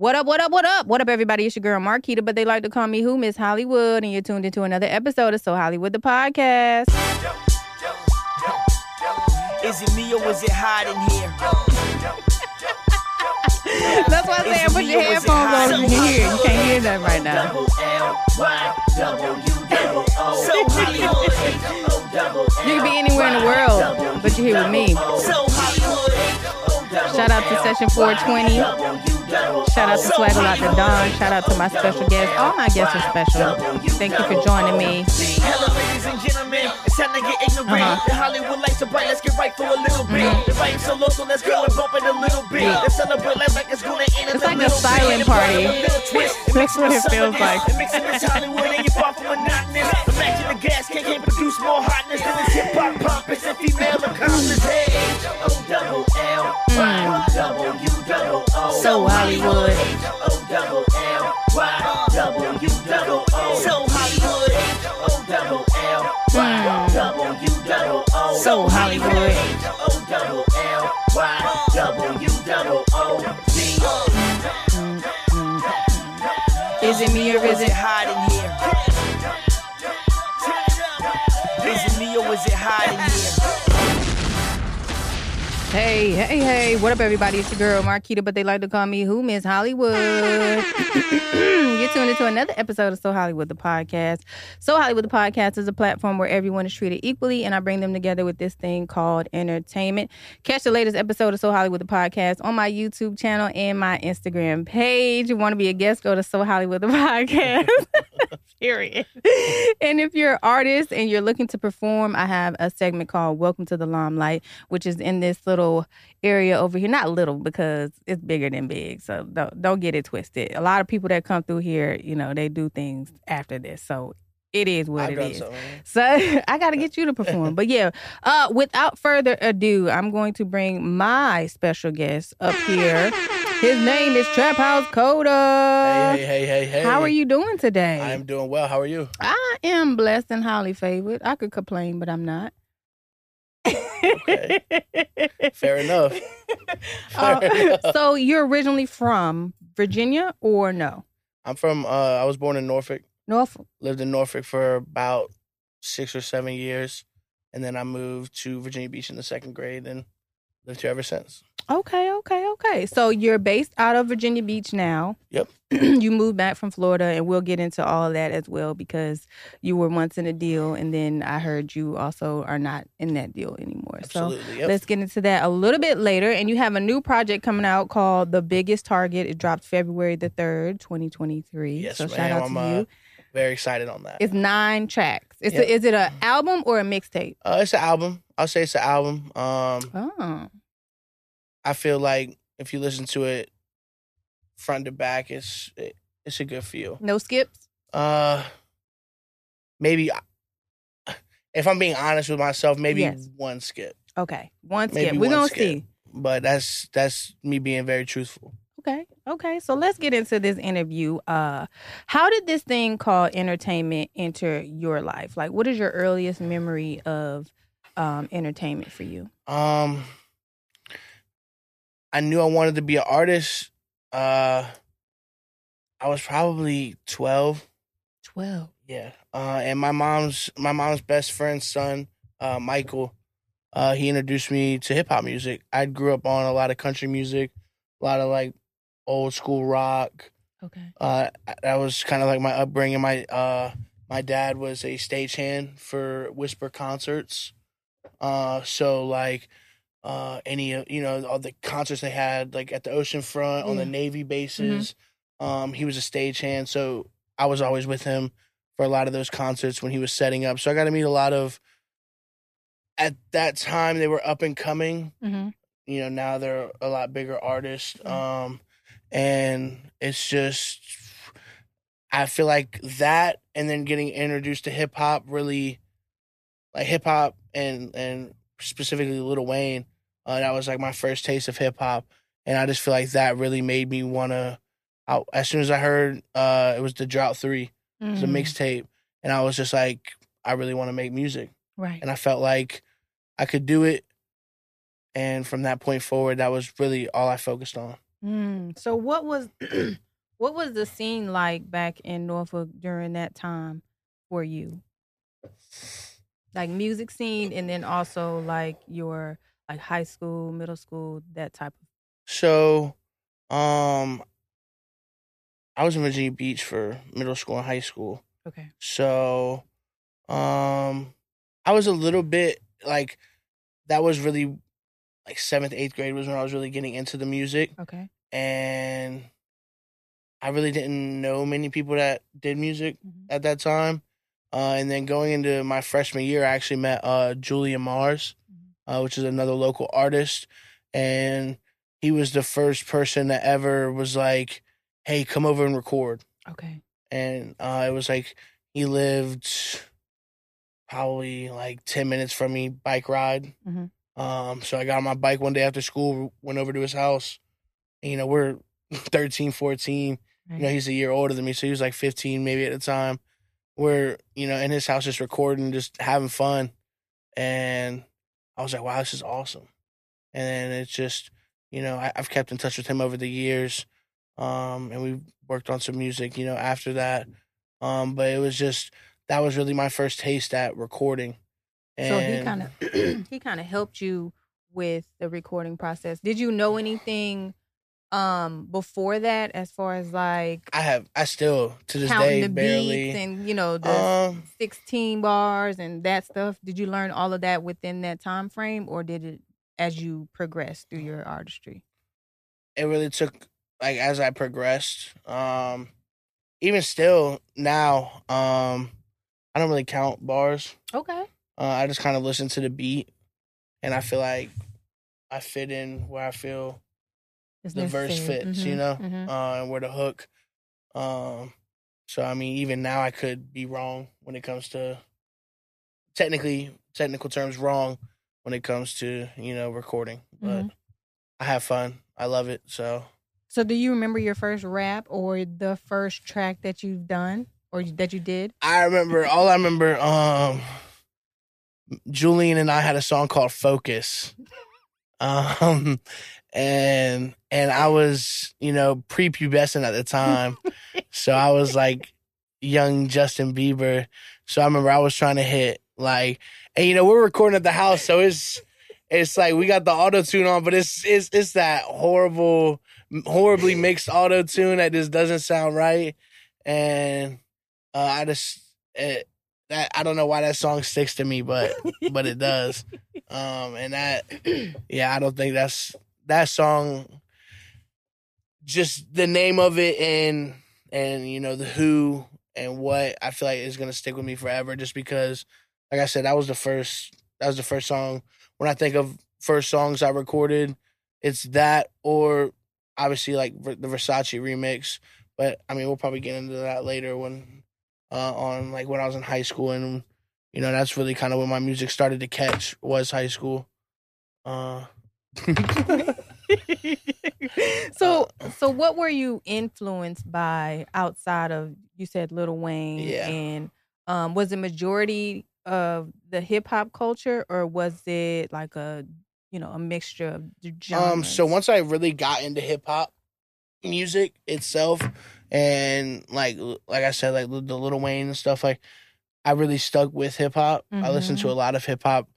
What up, what up, what up? What up, everybody? It's your girl Marquita, but they like to call me who? Miss Hollywood, and you're tuned into another episode of So Hollywood the Podcast. Is it me or is it hot in here? That's why I said put your headphones on you can hear. You can't hear that right now. Double L Y double U double O. So Hollywood. You can be anywhere in the world, but you're here with me. So Hollywood. Shout out to Session 420. Shout out to Swaggle out to Don. Shout out to my special guests. All my guests are special. Thank you for joining me. Hello, ladies and gentlemen. It's time to get ignorant. Uh-huh. The Hollywood lights are bright. Let's get right for a little bit. Mm-hmm. The vibe's so low, so let's go and bump it a little bit. Let's celebrate life like it's gonna end It's a like a silent bit. party. That's what it feels like. It makes it Hollywood and you're far from monotonous. Imagine the gas can can't produce more hotness than this hip hop pompous and female accomplice. Hey, O double L So Hollywood. So Hollywood. O. So Hollywood. Is it me or is it hot in here? Is it me or is it hot? Hey, hey, hey. What up, everybody? It's your girl, Marquita, but they like to call me who? Miss Hollywood. You're tuned into another episode of So Hollywood, the podcast. So Hollywood, the podcast is a platform where everyone is treated equally, and I bring them together with this thing called entertainment. Catch the latest episode of So Hollywood, the podcast on my YouTube channel and my Instagram page. You want to be a guest, go to So Hollywood, the podcast. Period. and if you're an artist and you're looking to perform, I have a segment called Welcome to the Limelight, which is in this little area over here. Not little because it's bigger than big. So don't, don't get it twisted. A lot of people that come through here, you know, they do things after this. So it is what it is. so. So I got to get you to perform. but yeah, uh, without further ado, I'm going to bring my special guest up here. His name is Trap House Coda. Hey, hey, hey, hey, hey. How are you doing today? I am doing well. How are you? I am blessed and highly favored. I could complain, but I'm not. Okay. Fair enough. Uh, enough. so you're originally from Virginia or no? I'm from. Uh, I was born in Norfolk. Norfolk. Lived in Norfolk for about six or seven years, and then I moved to Virginia Beach in the second grade, and lived here ever since. Okay, okay, okay. So you're based out of Virginia Beach now. Yep. you moved back from Florida, and we'll get into all of that as well because you were once in a deal, and then I heard you also are not in that deal anymore. So Yep. Let's get into that a little bit later. And you have a new project coming out called The Biggest Target. It dropped February the 3rd, 2023. Yes, so shout ma'am. out I'm, to uh, you. Very excited on that. It's nine tracks. It's Yeah. a, is it an album or a mixtape? Uh, it's an album. I'll say it's an album. Um, Oh. I feel like if you listen to it front to back, it's it, it's a good feel. No skips? Uh, maybe if I'm being honest with myself, maybe Yes. one skip. Okay. One Maybe skip. We're one to skip. see. But that's that's me being very truthful. Okay. Okay. So let's get into this interview. Uh how did this thing called entertainment enter your life? Like what is your earliest memory of um entertainment for you? Um, I knew I wanted to be an artist. Uh, I was probably twelve. 12. Yeah. Uh, and my mom's my mom's best friend's son, uh, Michael, uh, he introduced me to hip hop music. I grew up on a lot of country music, a lot of like old school rock. Okay. Uh, that was kind of like my upbringing. My uh, my dad was a stagehand for Whisper concerts. Uh, so like uh, any of you know all the concerts they had like at the ocean front on the Navy bases. Um, he was a stagehand, so I was always with him for a lot of those concerts when he was setting up. So I got to meet a lot of. At that time, they were up and coming Mhm. you know now they're a lot bigger artists Mhm. um and it's just i feel like that and then getting introduced to hip hop really like hip hop and and specifically Lil Wayne uh, that was like my first taste of hip hop and i just feel like that really made me want to as soon as i heard uh it was the drought 3 it was a mixtape and i was just like i really want to make music Right. and I felt like I could do it. And from that point forward, that was really all I focused on. Mm. So what was what was the scene like back in Norfolk during that time for you? Like music scene and then also like your like high school, middle school, that type of So, um, I was in Virginia Beach for middle school and high school. Okay. So, um, I was a little bit like that was really like seventh, eighth grade was when I was really getting into the music, Okay. and I really didn't know many people that did music Mhm. at that time. Uh, and then going into my freshman year, I actually met uh, Julian Mars. Uh, which is another local artist, and he was the first person that ever was like, "Hey, come over and record." Okay. and uh, it was like he lived probably like 10 minutes from me bike ride. Mhm. um so i got on my bike one day after school went over to his house. And, you know we're 13 14 you know he's a year older than me so he was like 15 maybe at the time. We're you know in his house just recording just having fun. And i was like wow this is awesome. And then it's just you know I, i've kept in touch with him over the years um and we worked on some music you know after that. Um but it was just that was really my first taste at recording. And So he kind of he kind of helped you with the recording process. Did you know anything um before that as far as like i have i still to this day the barely beats and you know the um 16 bars and that stuff? Did you learn all of that within that time frame or did it as you progressed through your artistry? it really took like as I progressed. Um even still now, um I don't really count bars. Okay. Uh, I just kind of listen to the beat and I feel like I fit in where I feel It's the verse necessary. fits, you Mhm, know, mhm. uh, and where the hook. Um, so I mean, even now I could be wrong when it comes to technically technical terms wrong when it comes to you know recording, but Mhm. I have fun. I love it. So So do you remember your first rap or the first track that you've done or that you did? I remember all I remember um Julian and I had a song called Focus. Um and and I was, you know, prepubescent at the time. so I was like young Justin Bieber. So I remember I was trying to hit like and you know, we're recording at the house, so it's it's like we got the auto tune on, but it's it's it's that horrible horribly mixed auto tune that just doesn't sound right. And uh, I just it, that I don't know why that song sticks to me, but but it does. Um, and that yeah, I don't think that's that song. Just the name of it and and you know the who and what I feel like is gonna stick with me forever. Just because, like I said, that was the first that was the first song. When I think of first songs I recorded, it's that or obviously like the Versace remix. But I mean, we'll probably get into that later when uh, on like when I was in high school, and you know that's really kind of when my music started to catch was high school. Uh, so so what were you influenced by outside of you said Lil Wayne Yeah. and um was the majority of the hip hop culture or was it like a you know a mixture of the genres? um, so once I really got into hip hop music itself, and like like I said, like the Lil Wayne and stuff, like I really stuck with hip hop. I listened to Mhm. a lot of hip hop.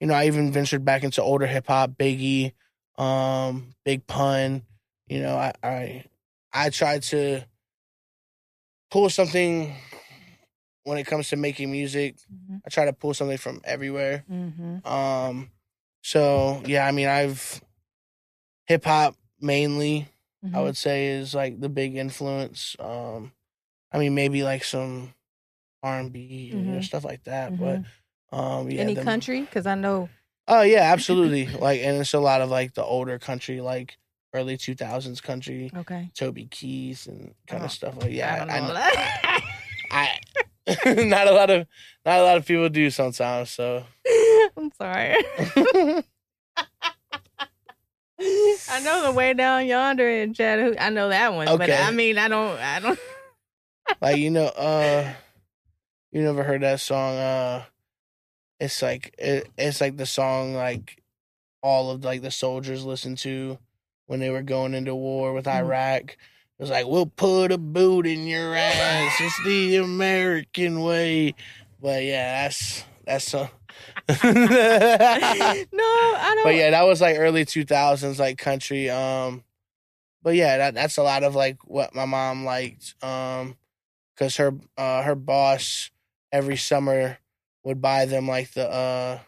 You know, I even ventured back into older hip hop, Biggie, um, Big Pun. You know, I I I tried to pull something when it comes to making music. Mhm, I try to pull something from everywhere. mhm. Um, so yeah, I mean, I've hip hop mainly. I Mhm. would say is like the big influence. Um, I mean, maybe like some R and B, Mhm. stuff like that. But um, yeah, Any them- country? Because I know Oh yeah, absolutely. like, and it's a lot of like the older country, like early two thousands country, okay. Toby Keith and kind Oh, of stuff. Like yeah, I don't I, know. know. I not a lot of not a lot of people do sometimes. So I'm sorry. I know the way down yonder in Chattanooga. I know that one, but I mean, I don't. I don't. like you know, uh, you never heard that song? Uh, it's like it, it's like the song like all of like the soldiers listened to. when they were going into war with Mhm. Iraq. It was like, we'll put a boot in your ass. It's the American way. But yeah, that's that's so. no, I don't. but yeah, that was like early two thousands, like country. Um, but yeah, that that's a lot of like what my mom liked. Um, because her uh her boss every summer would buy them like the uh,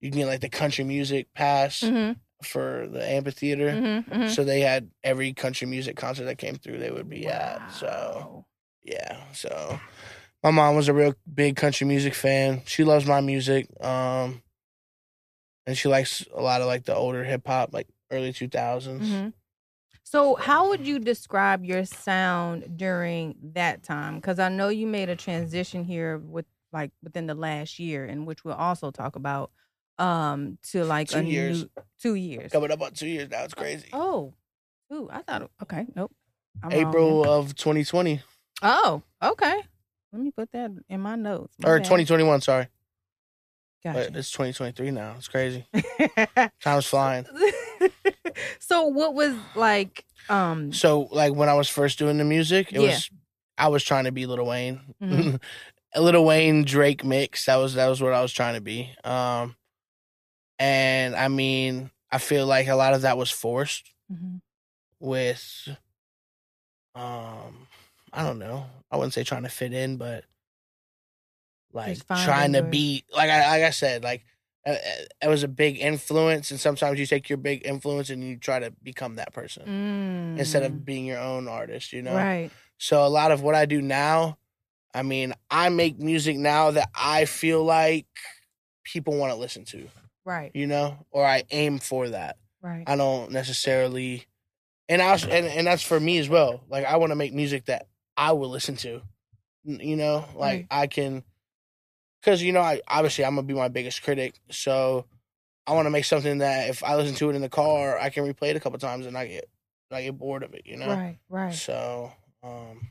you can get like the country music pass Mhm, for the amphitheater. mhm, mhm. So they had every country music concert that came through, they would be at. So yeah, so my mom was a real big country music fan. She loves my music, um, and she likes a lot of like the older hip hop, like early two Mhm. So, how would you describe your sound during that time? Because I know you made a transition here with like within the last year, in which we'll also talk about um to like Two a years. new two years. Coming up on two years now, it's crazy. Oh, ooh, I thought okay, nope. I'm April of 2020 Oh, okay. Let me put that in my notes. My or bad. 2021, sorry, but it's 2023 now. It's crazy. Time's flying. so, what was like? Um, So like when I was first doing the music, it Yeah. was I was trying to be Lil Wayne. Mhm. a Lil Wayne Drake mix. That was that was what I was trying to be. Um and I mean, I feel like a lot of that was forced mhm. with um I don't know. I wouldn't say trying to fit in, but like trying to be like I like I said, like uh, uh, it was a big influence and sometimes you take your big influence and you try to become that person instead Mm. of being your own artist, you know? right. So a lot of what I do now, I mean, I make music now that I feel like people want to listen to, Right. you know, or I aim for that. Right. I don't necessarily, and I also, and and that's for me as well. Like I want to make music that I will listen to, you know, like I can, because you know, I obviously I'm gonna be my biggest critic, so I want to make something that if I listen to it in the car, I can replay it a couple times and I get I get bored of it, you know. Right. Right. So, um,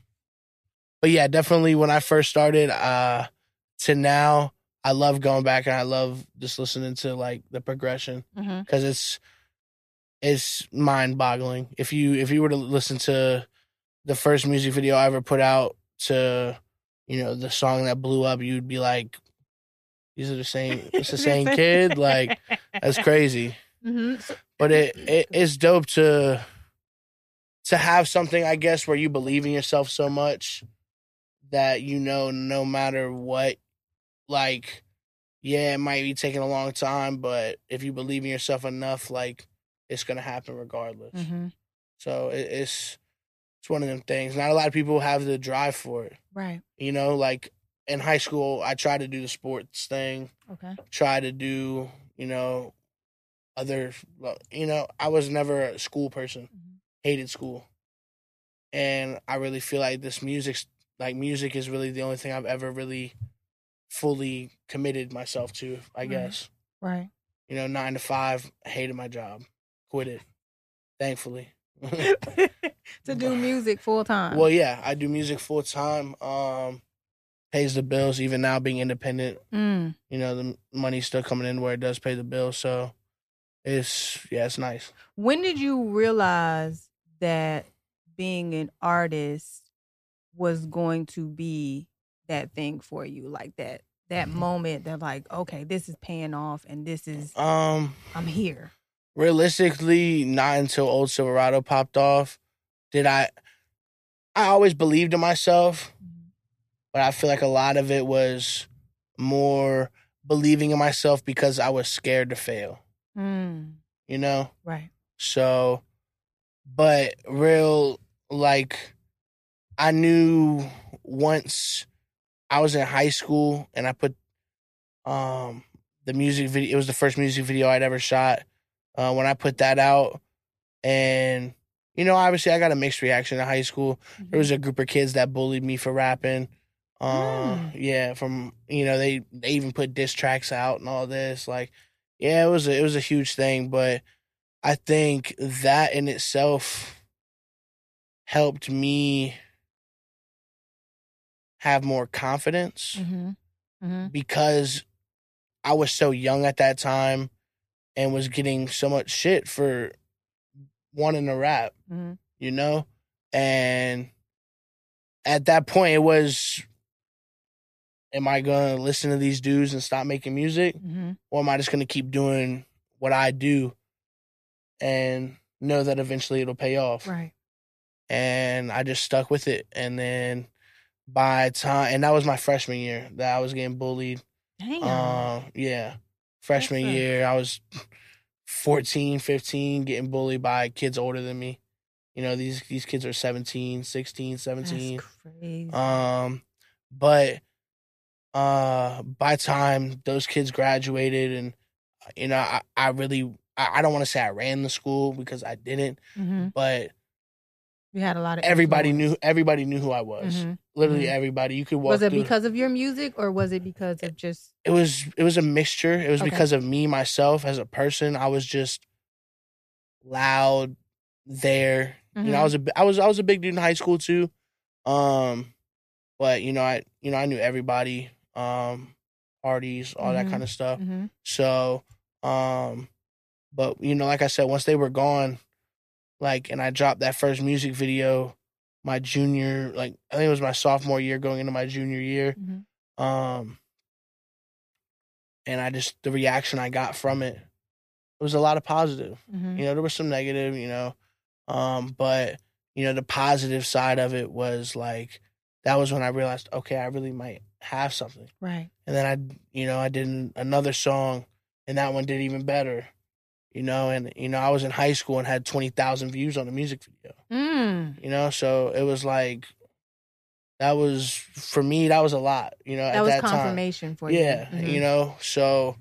but yeah, definitely when I first started, uh, to now, I love going back and I love just listening to like the progression because it's it's mind boggling. If you if you were to listen to the first music video I ever put out to, you know, the song that blew up, you'd be like, these are the same. It's the same kid. Like that's crazy hmm but it, it it's dope to to have something i guess where you believe in yourself so much that you know no matter what like yeah it might be taking a long time but if you believe in yourself enough like it's gonna happen regardless hmm so it, it's it's one of them things not a lot of people have the drive for it Right. you know like in high school i tried to do the sports thing Okay. try to do, you know, other, you know, I was never a school person, Mhm. hated school. And I really feel like this music's, like, music is really the only thing I've ever really fully committed myself to, I Right. guess. Right. You know, nine to five, hated my job, quit it, thankfully. to do music full time. well, yeah, I do music full time, um, pays the bills, even now being independent. Mm. you know the money's still coming in where it does pay the bills so it's yeah it's nice When did you realize that being an artist was going to be that thing for you? Like that that moment that like, okay, this is paying off and this is um I'm here. realistically not until old silverado popped off did i i always believed in myself but i feel like a lot of it was more believing in myself because i was scared to fail Mm. you know Right. So, but real, like, I knew once I was in high school and I put um the music video, it was the first music video I'd ever shot. Uh, when I put that out, and you know, obviously, I got a mixed reaction in high school. There was a group of kids that bullied me for rapping. Uh, Mm. yeah, from you know they they even put diss tracks out and all this. Like, yeah, it was a, it was a huge thing, but I think that in itself helped me have more confidence Mm-hmm. Mm-hmm. because I was so young at that time and was getting so much shit for wanting to rap, Mhm. you know? And at that point, it was, am I going to listen to these dudes and stop making music? Mhm. Or am I just going to keep doing what I do and know that eventually it'll pay off? Right. And I just stuck with it. And then by time, and that was my freshman year that I was getting bullied. Damn. Um, yeah. Freshman That's year, I was 14, 15, getting bullied by kids older than me. You know, these these kids are 17, 16, 17. That's crazy. Um, but uh, by time those kids graduated, and you know, I, I really, I, I don't want to say I ran the school because I didn't, hmm but You had a lot of everybody influence. knew, everybody knew who I was. Mhm. Literally Mhm. everybody. You could walk. Was it through- because of your music or was it because of just it was it was a mixture. It was Okay. because of me myself as a person. I was just loud there. You know, I was a bi- I was I was a big dude in high school too. Um but you know, I you know, I knew everybody um parties, all that Mhm. kind of stuff. Mhm. So, um but you know, like I said, once they were gone like and I dropped that first music video my junior like I think it was my sophomore year going into my junior year Mhm. um and i just the reaction i got from it it was a lot of positive Mhm. you know there was some negative you know um but you know the positive side of it was like that was when i realized okay i really might have something Right. and then i you know i did an- another song and that one did even better you know and you know i was in high school and had 20,000 views on a music video Mm. you know so it was like that was for me that was a lot you know That at was that time confirmation for you. yeah, Mhm. you know. So,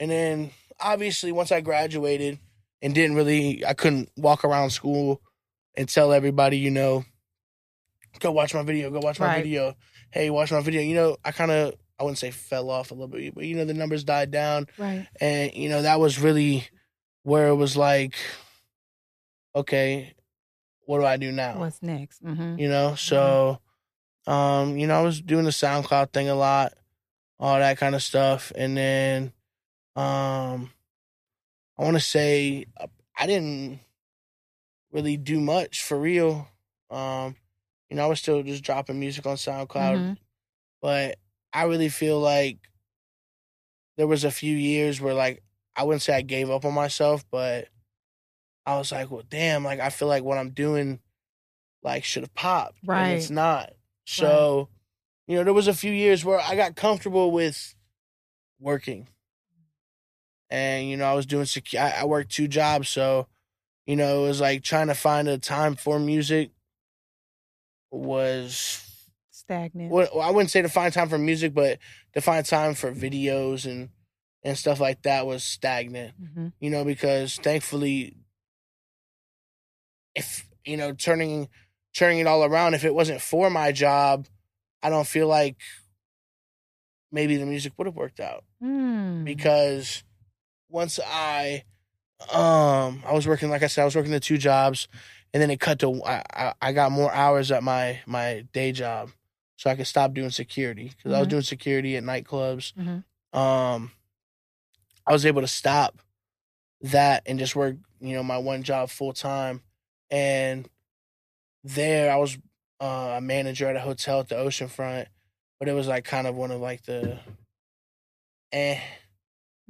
and then obviously once I graduated and didn't really, I couldn't walk around school and tell everybody, you know, go watch my video, go watch my Right. video. Hey, watch my video. You know, I kind of, I wouldn't say fell off a little bit, but you know, the numbers died down, Right. and you know that was really where it was like, okay, what do I do now? What's next? Mm-hmm. you know so um you know i was doing the soundcloud thing a lot all that kind of stuff and then um i want to say i didn't really do much for real um you know i was still just dropping music on soundcloud Mhm. but i really feel like there was a few years where like i wouldn't say i gave up on myself but i was like well damn like i feel like what i'm doing like should have popped and it's not. So you know there was a few years where i got comfortable with working. And you know i was doing secu- I, I worked two jobs so you know it was like trying to find a time for music was Stagnant. well, I wouldn't say to find time for music, but to find time for videos and and stuff like that was stagnant. hmm You know, because thankfully, if you know turning turning it all around, if it wasn't for my job, I don't feel like maybe the music would have worked out Mm. because once I um I was working like I said I was working the two jobs and then it cut to I I, I got more hours at my my day job so I could stop doing security because I was Mhm. doing security at nightclubs Mhm. um I was able to stop that and just work you know my one job full time and there I was uh, a manager at a hotel at the oceanfront but it was like kind of one of like the eh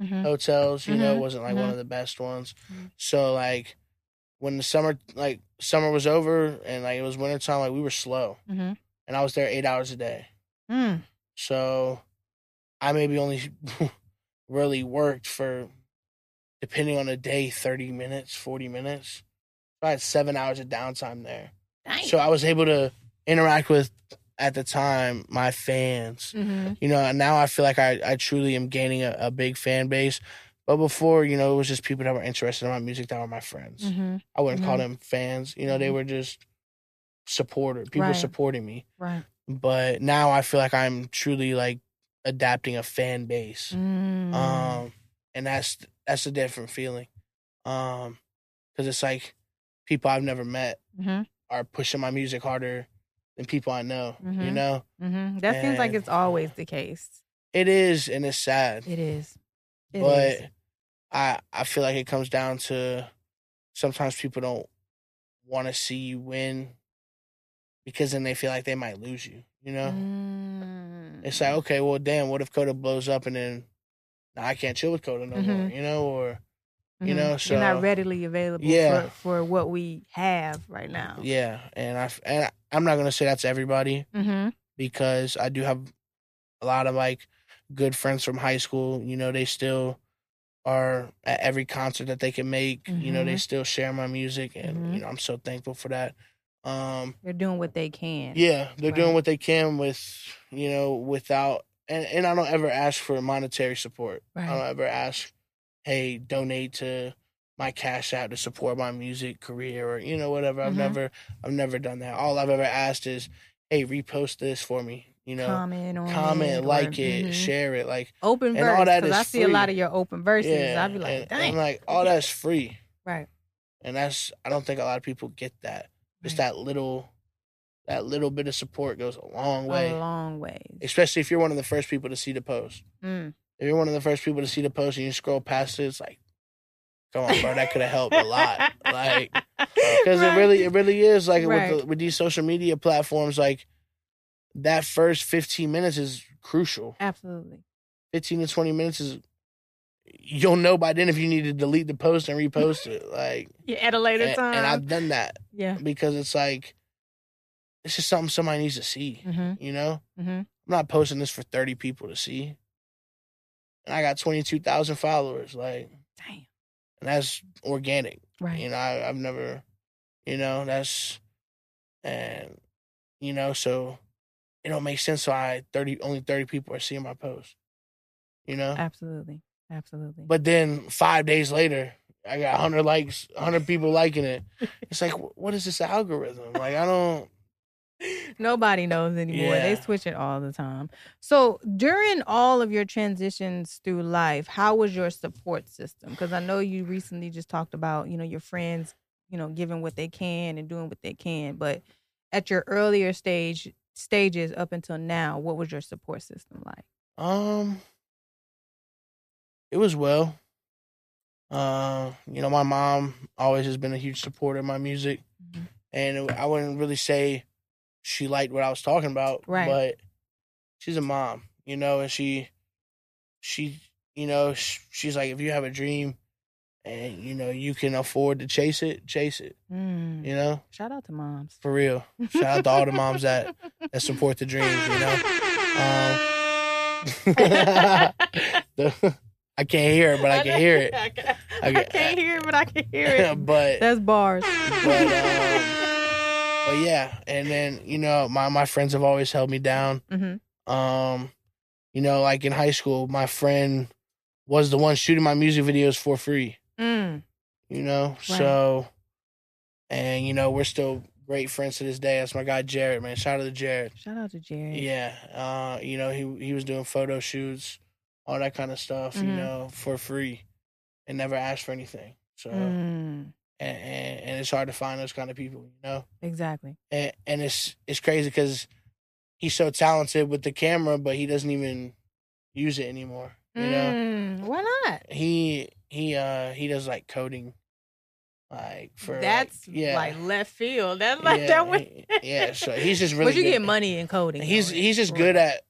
Mhm. hotels, you know, Mhm, it wasn't like one mhm. of the best ones. Mhm. So like when the summer like summer was over and like it was wintertime, like we were slow. Mhm. And I was there eight hours a day. Mm. So I maybe only really worked for depending on the day, thirty minutes, forty minutes. I had seven hours of downtime there. Dang. So I was able to interact with at the time my fans Mhm. you know, and now I feel like I, I truly am gaining a, a big fan base. But before, you know, it was just people that were interested in my music that were my friends. Mhm. I wouldn't call Mhm. them fans. You know, they Mhm. were just supporter people Right. supporting me. Right. But now I feel like I'm truly like adapting a fan base. Mm. Um, and that's that's a different feeling. Um, because it's like people I've never met Mhm. are pushing my music harder than people I know. You Mhm. know, Mhm. That seems like it's always the case. it is, and it's sad. It is. It but is. I I feel like it comes down to sometimes people don't want to see you win because then they feel like they might lose you. You know, Mm. It's like okay, well, damn, what if Coda blows up and then I can't chill with Coda no more? Mhm. You know, or you Mhm. know, you're so- not readily available Yeah. for, for what we have right now. yeah, and I and I'm not gonna say that's everybody Mm-hmm. because I do have a lot of like good friends from high school. You know, they still are at every concert that they can make. You know, they Mhm. still share my music, and Mhm. you know, I'm so thankful for that. Um, They're doing what they can. yeah, they're Right. doing what they can with you know without, and and I don't ever ask for monetary support. I don't ever ask, hey, donate to my cash app to support my music career or you know whatever. I've Mhm. never I've never done that. All I've ever asked is, hey, repost this for me. You know, comment on comment, it, or- like it, mhm. share it, like Open and all verse. that Because I is see a lot of your open verses. yeah. I'd be like, and, dang. and like all that's free, right. and that's I don't think a lot of people get that. Just right. that little, that little bit of support goes a long way, A long way. especially if you're one of the first people to see the post. Mm. If you're one of the first people to see the post and you scroll past it, it's like, come on, bro, that could have helped a lot. Like, because it really, it really is like Right. with the, with these social media platforms, like that first 15 minutes is crucial. Absolutely. 15 to 20 minutes is you'll know by then if you need to delete the post and repost it. Like, Yeah, at a later and, time. and I've done that yeah. because it's like it's just something somebody needs to see. Mm-hmm. You know, Mm-hmm. I'm not posting this for 30 people to see, and I got 22,000 followers. Like, Damn. and that's organic. Right. You know, I, I've never, you know, that's, and, you know, so it don't make sense why 30, only 30 people are seeing my post, you know? Absolutely. Absolutely. But then five days later, I got 100 likes, 100 people liking it. It's like, what is this algorithm? Like, I don't, Nobody knows anymore. They switch it all the time. So during all of your transitions through life, how was your support system? Because I know you recently just talked about, you know, your friends, you know, giving what they can and doing what they can. But at your earlier stage stages up until now, what was your support system like? um, it was well. Uh, you know, my mom always has been a huge supporter of my music. Mhm. and it, I wouldn't really say she liked what I was talking about, Right. but she's a mom, you know, and she, she, you know, sh- she's like, if you have a dream, and you know you can afford to chase it, chase it, Mm. you know, Shout out to moms. for real. Shout out to all the moms that that support the dreams, you know. The- I can't hear it, but I can hear it. I, can, I I can- can't hear it, but I can hear it. but That's bars. but um, but yeah, and then you know my my friends have always held me down. hmm Um, you know, like in high school, my friend was the one shooting my music videos for free. Mm. You know, Right. so and you know we're still great friends to this day. That's my guy Jared, man. Shout out to Jared. Shout out to Jared. Yeah, uh, you know he he was doing photo shoots, all that kind of stuff. You Mhm. know, for free, and never ask for anything. So Mm. and, and and it's hard to find those kind of people. You know. Exactly. and, and it's it's crazy because he's so talented with the camera, but he doesn't even use it anymore. You know, Mm, Why not? he he uh he does like coding, like for like- That's yeah like left field. That's like yeah, that way. he- yeah. So he's just really but you get money in coding. He's though. he's just Right. good at.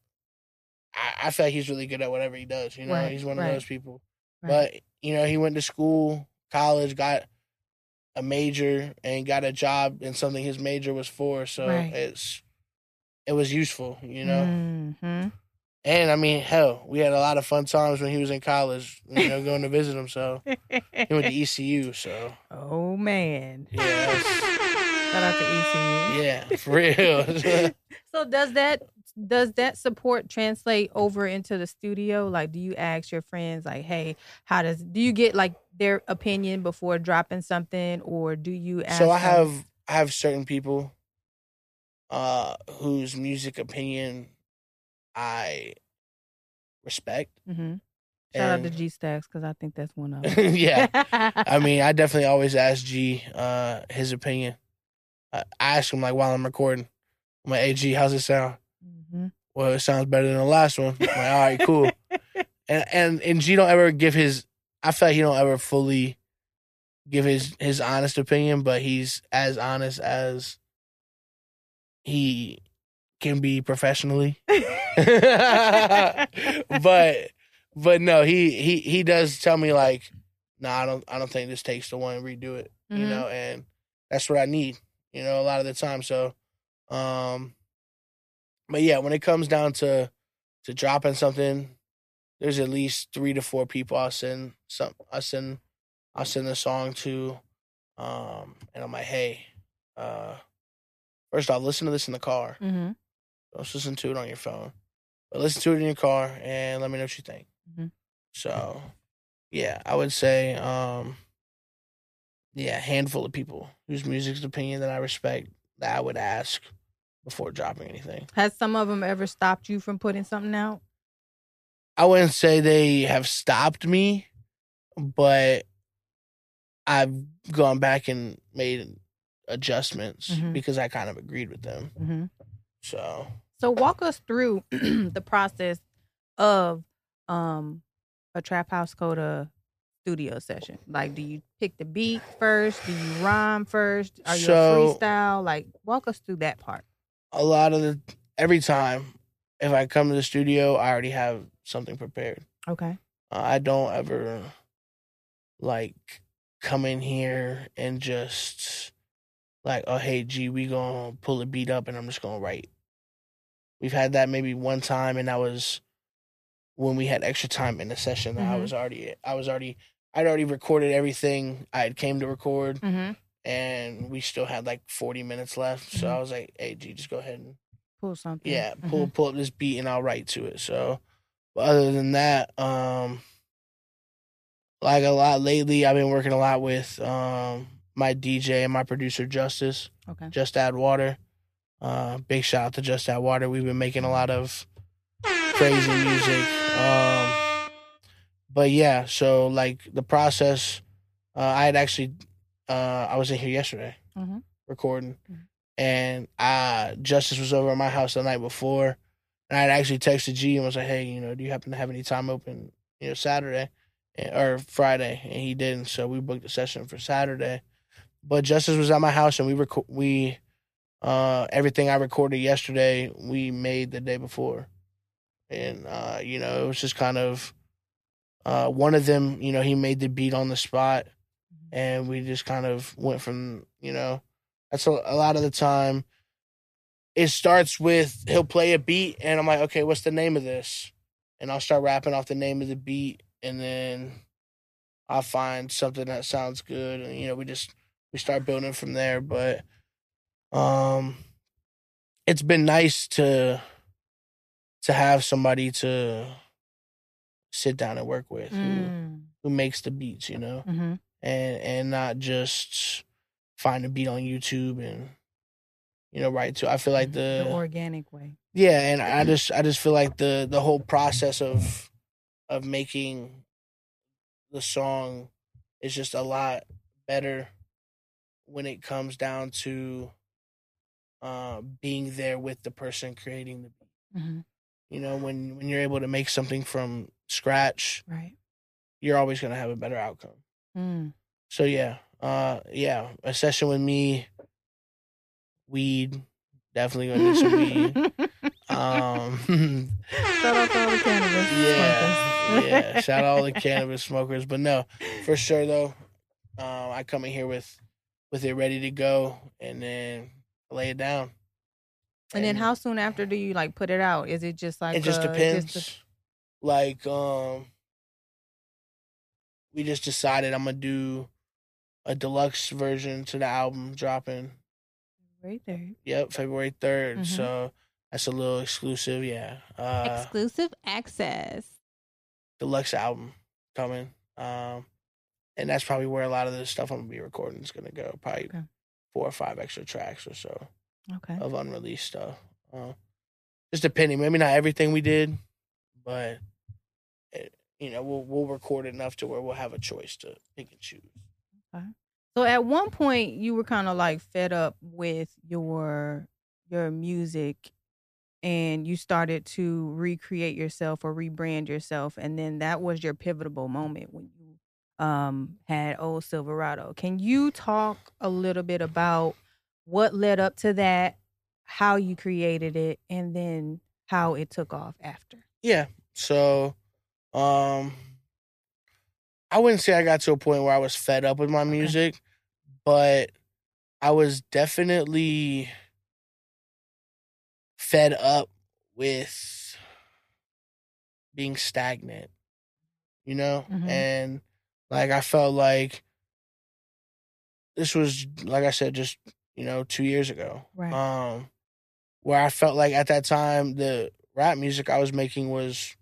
I, I feel like he's really good at whatever he does. You know, Right, he's one right, of those people. Right. But you know, he went to school, college, got a major, and got a job in something his major was for. So Right. it's it was useful. You know. Mhm. And I mean, hell, we had a lot of fun times when he was in college, you know, going to visit him. So he went to ECU. So oh man. that's- Shout out to ECU. yeah, for real. So does that does that support translate over into the studio? Like, do you ask your friends like, "Hey, how does do you get like their opinion before dropping something, or do you ask?" so I them- have I have certain people, uh, whose music opinion I respect. Mm-hmm. Shout out to G Stacks because I think that's one of them. yeah, I mean, I definitely always ask G uh his opinion. I ask him like while I'm recording. I'm like, "Hey G, how's it sound?" Mhm. well, it sounds better than the last one. I'm like, all right, cool. and and and G don't ever give his. I feel like he don't ever fully give his his honest opinion, but he's as honest as he can be professionally. but but no, he he he does tell me like, no, I don't I don't think this takes the one redo it. You Mhm. know, and that's what I need. You know, a lot of the time. So, um, but yeah, when it comes down to to dropping something, there's at least three to four people I'll send some I send I'll send a song to, um, and I'm like, hey, uh, first off, listen to this in the car. Mhm. Don't listen to it on your phone, but listen to it in your car and let me know what you think. Mhm. So, yeah, I would say, um, yeah, a handful of people whose music's opinion that I respect that I would ask before dropping anything. Has some of them ever stopped you from putting something out? I wouldn't say they have stopped me, but I've gone back and made adjustments Mhm. because I kind of agreed with them. Mm-hmm. So, So walk us through the process of um a trap house coda studio session. Like, do you pick the beat first? Do you rhyme first? Are you So- a freestyle? Like, walk us through that part. a lot of the every time if I come to the studio, I already have something prepared. Okay. Uh, I don't ever like come in here and just like, oh hey, G, we gonna pull a beat up and I'm just gonna write. We've had that maybe one time, and that was when we had extra time in the session. That I was already, I was already, I'd already recorded everything I had came to record, Mm-hmm. and we still had like 40 minutes left. So Mhm. I was like, hey, G, just go ahead and Pull something. yeah, Mhm. pull pull up this beat and I'll write to it. So, but other than that, um, like a lot lately, I've been working a lot with um my DJ and my producer Justice, Okay. Just Add Water. Uh, big shout out to Just Add Water. We've been making a lot of crazy music. Um, but yeah, so like the process, uh, I had actually, uh, I was in here yesterday Mhm. recording, Mhm. and uh, Justice was over at my house the night before, and I had actually texted G and was like, "Hey, you know, do you happen to have any time open, you know, Saturday and- or Friday?" And he didn't, so we booked a session for Saturday. But Justice was at my house, and we reco- we uh, everything I recorded yesterday we made the day before, and uh, you know, it was just kind of uh, one of them. You know, he made the beat on the spot and we just kind of went from you know that's a, a lot of the time. It starts with he'll play a beat and i'm like okay what's the name of this? And i'll start rapping off the name of the beat and then i'll find something that sounds good and you know we just we start building from there. But um it's been nice to to have somebody to sit down and work with who, Mm. who makes the beats you know Mm-hmm. and and not just find a beat on YouTube and you know write to. I feel like the, the organic way. yeah, and I just I just feel like the the whole process of of making the song is just a lot better when it comes down to uh, being there with the person creating the beat. Mm-hmm. You know, when when you're able to make something from scratch, Right. you're always gonna have a better outcome. Mm. So yeah, uh, yeah, a session with me, weed, definitely gonna do some weed. Um, Shout out to all the cannabis yeah, smokers. yeah. Shout out all the cannabis smokers, but no, for sure though, um, I come in here with with it ready to go, and then lay it down. And then how soon after do you like put it out? Is it just like it just uh, depends. a- Like, um, we just decided I'm gonna do a deluxe version to the album dropping. right there. Yep, February 3rd. Mhm. So that's a little exclusive, yeah. Uh Exclusive access. deluxe album coming. Um and that's probably where a lot of the stuff I'm gonna be recording is gonna go. Probably Okay. four or five extra tracks or so Okay. of unreleased stuff. Uh, just depending, maybe not everything we did, but it, you know, we'll we'll record enough to where we'll have a choice to pick and choose. Okay. So at one point you were kind of like fed up with your your music and you started to recreate yourself or rebrand yourself and then that was your pivotal moment when you um, had Old Silverado. Can you talk a little bit about what led up to that, how you created it, and then how it took off after? Yeah. So, um, I wouldn't say I got to a point where I was fed up with my music, but I was definitely fed up with being stagnant, you know? Mhm. And like I felt like this was like I said just, you know, 2 years ago. Right. Um where I felt like at that time the rap music I was making was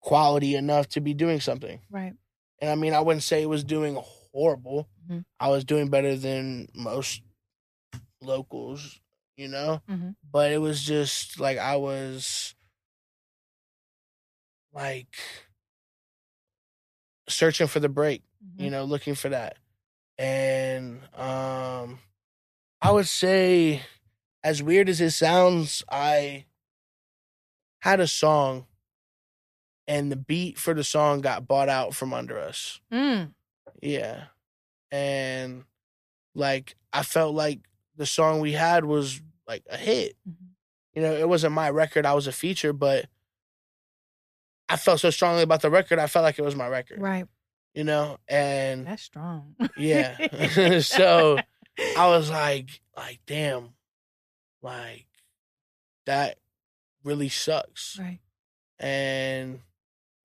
quality enough to be doing something. Right. And I mean, I wouldn't say it was doing horrible. Mhm. I was doing better than most locals, you know? Mhm. But it was just like I was like searching for the break, Mm-hmm. you know, looking for that. And um I would say as weird as it sounds, I had a song and the beat for the song got bought out from under us. Mm. Yeah. And like I felt like the song we had was like a hit. Mhm. You know, it wasn't my record, I was a feature, but I felt so strongly about the record, I felt like it was my record. Right. You know? And That's strong. yeah. so I was like like damn. Like that really sucks right. and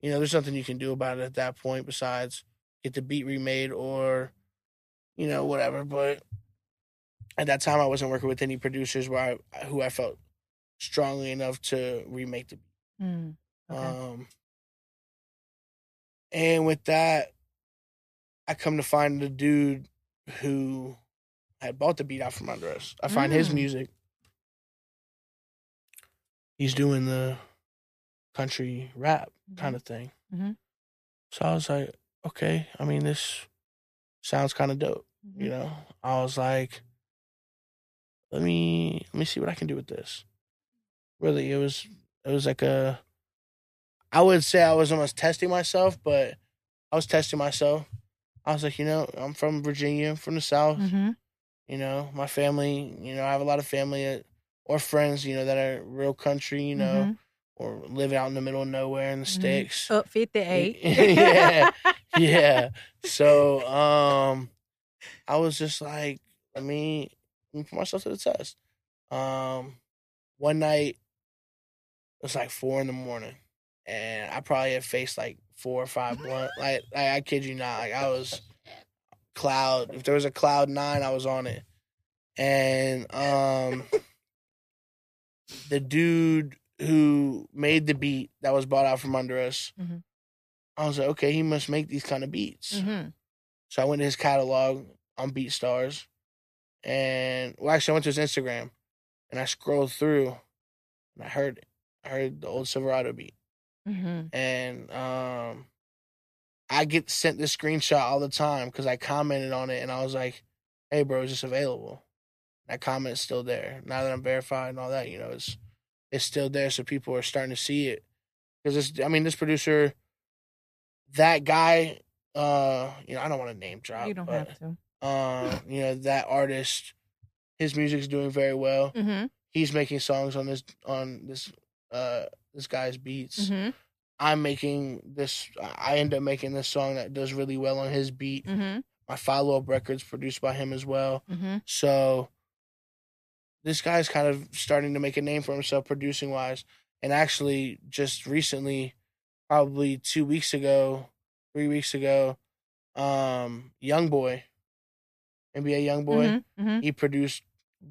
you know there's nothing you can do about it at that point besides get the beat remade or you know whatever but at that time i wasn't working with any producers where I, who i felt strongly enough to remake the beat Mm. Okay. um and with that i come to find the dude who had bought the beat out from under us i find his Mm. music he's doing the country rap kind of thing. Mhm. So I was like, okay, I mean, this sounds kind of dope. Mhm. You know, I was like, let me let me see what I can do with this. Really, it was it was like a. I would say I was almost testing myself, but I was testing myself. I was like, you know, I'm from Virginia, from the South. Mhm. You know, my family. You know, I have a lot of family uh, or friends. You know, that are real country. You know, Mhm. or live out in the middle of nowhere in the Mhm. sticks. Up 58. Yeah. yeah. So um I was just like, let me let me put myself to the test. Um one night it was like four in the morning and I probably had faced like four or five blunt like, like I kid you not. Like I was cloud if there was a cloud nine, I was on it. And um the dude who made the beat that was bought out from under us, Mhm. I was like, okay, he must make these kind of beats. Mhm. So I went to his catalog on BeatStars, and well, actually, I went to his Instagram, and I scrolled through, and I heard. I heard the old Silverado beat, Mhm. and um, I get sent this screenshot all the time because I commented on it, and I was like, "Hey, bro, is this available?" That comment's still there. Now that I'm verified and all that, you know, it's it's still there, so people are starting to see it. Because this, I mean, this producer, that guy, uh, you know, I don't want to name drop, You don't but have to. um, you know, that artist, his music's doing very well. Mhm. He's making songs on this on this uh this guy's beats. Mhm. I'm making this. I end up making this song that does really well on his beat. Mhm. My follow up record's produced by him as well. Mhm. So this guy's kind of starting to make a name for himself producing wise. And actually, just recently, probably two weeks ago, three weeks ago, um, YoungBoy, NBA YoungBoy, Mhm. Mhm. he produced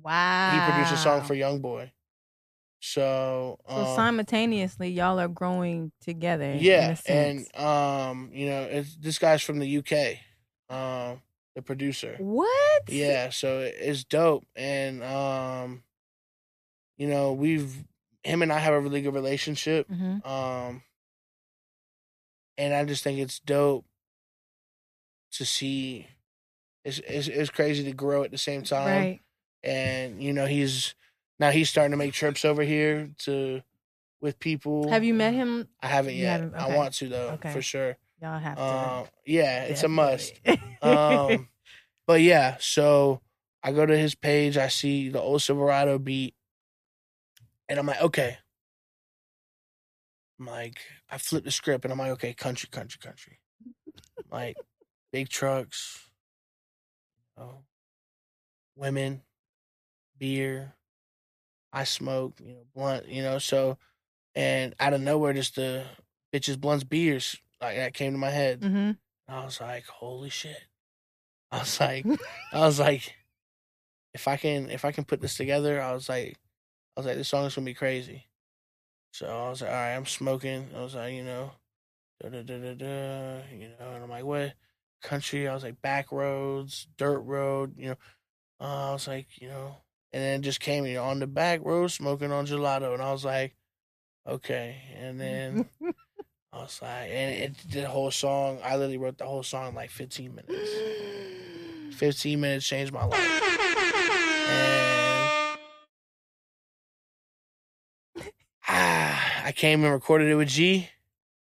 Wow. he produced a song for YoungBoy. So, So um, simultaneously, y'all are growing together. in yeah, and um, you know, it's, this guy's from the UK, um, the producer. what? Yeah, so it's dope, and um, you know, we've him and I have a really good relationship, Mhm. um, and I just think it's dope to see. It's it's, it's crazy to grow at the same time, Right. and you know, he's now he's starting to make trips over here to with people. Have you met him? I haven't yet. haven't? I want to though, Okay. for sure. Y'all have to. Um, yeah, it's a must. Um, but yeah, so I go to his page, I see the old Silverado beat, and I'm like, okay. I'm like, I flip the script and I'm like, okay, country, country, country. like big trucks, you know, women, beer. I smoke, you know, blunt, you know, so and out of nowhere just the bitches blunts beers like that came to my head. hmm I was like, holy shit. I was like, I was like, if I can, if I can put this together, I was like, I was like, this song is gonna be crazy. So I was like, all right, I'm smoking. I was like, you know, da da da da da, you know, and I'm like, what country? I was like, back roads, dirt road, you know. Uh, I was like, you know, and then it just came, you know, on the back road, smoking on gelato, and I was like, okay, and then. I was like, and it, did the whole song, I literally wrote the whole song in like 15 minutes. 15 minutes changed my life. And I came and recorded it with G,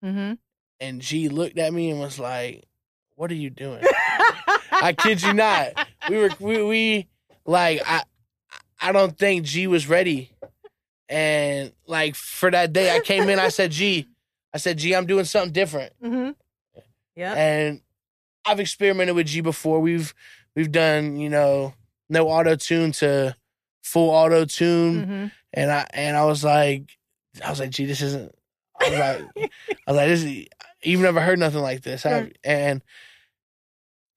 hmm and G looked at me and was like, "What are you doing?" I kid you not. We were we, we like I I don't think G was ready. And like for that day I came in, I said, G, I said, G, I'm doing something different. hmm Yep. And I've experimented with G before. We've we've done, you know, no auto tune to full auto tune. hmm And I and I was like I was like, G, this isn't I was like I was like, this is you've never heard nothing like this. have you?" And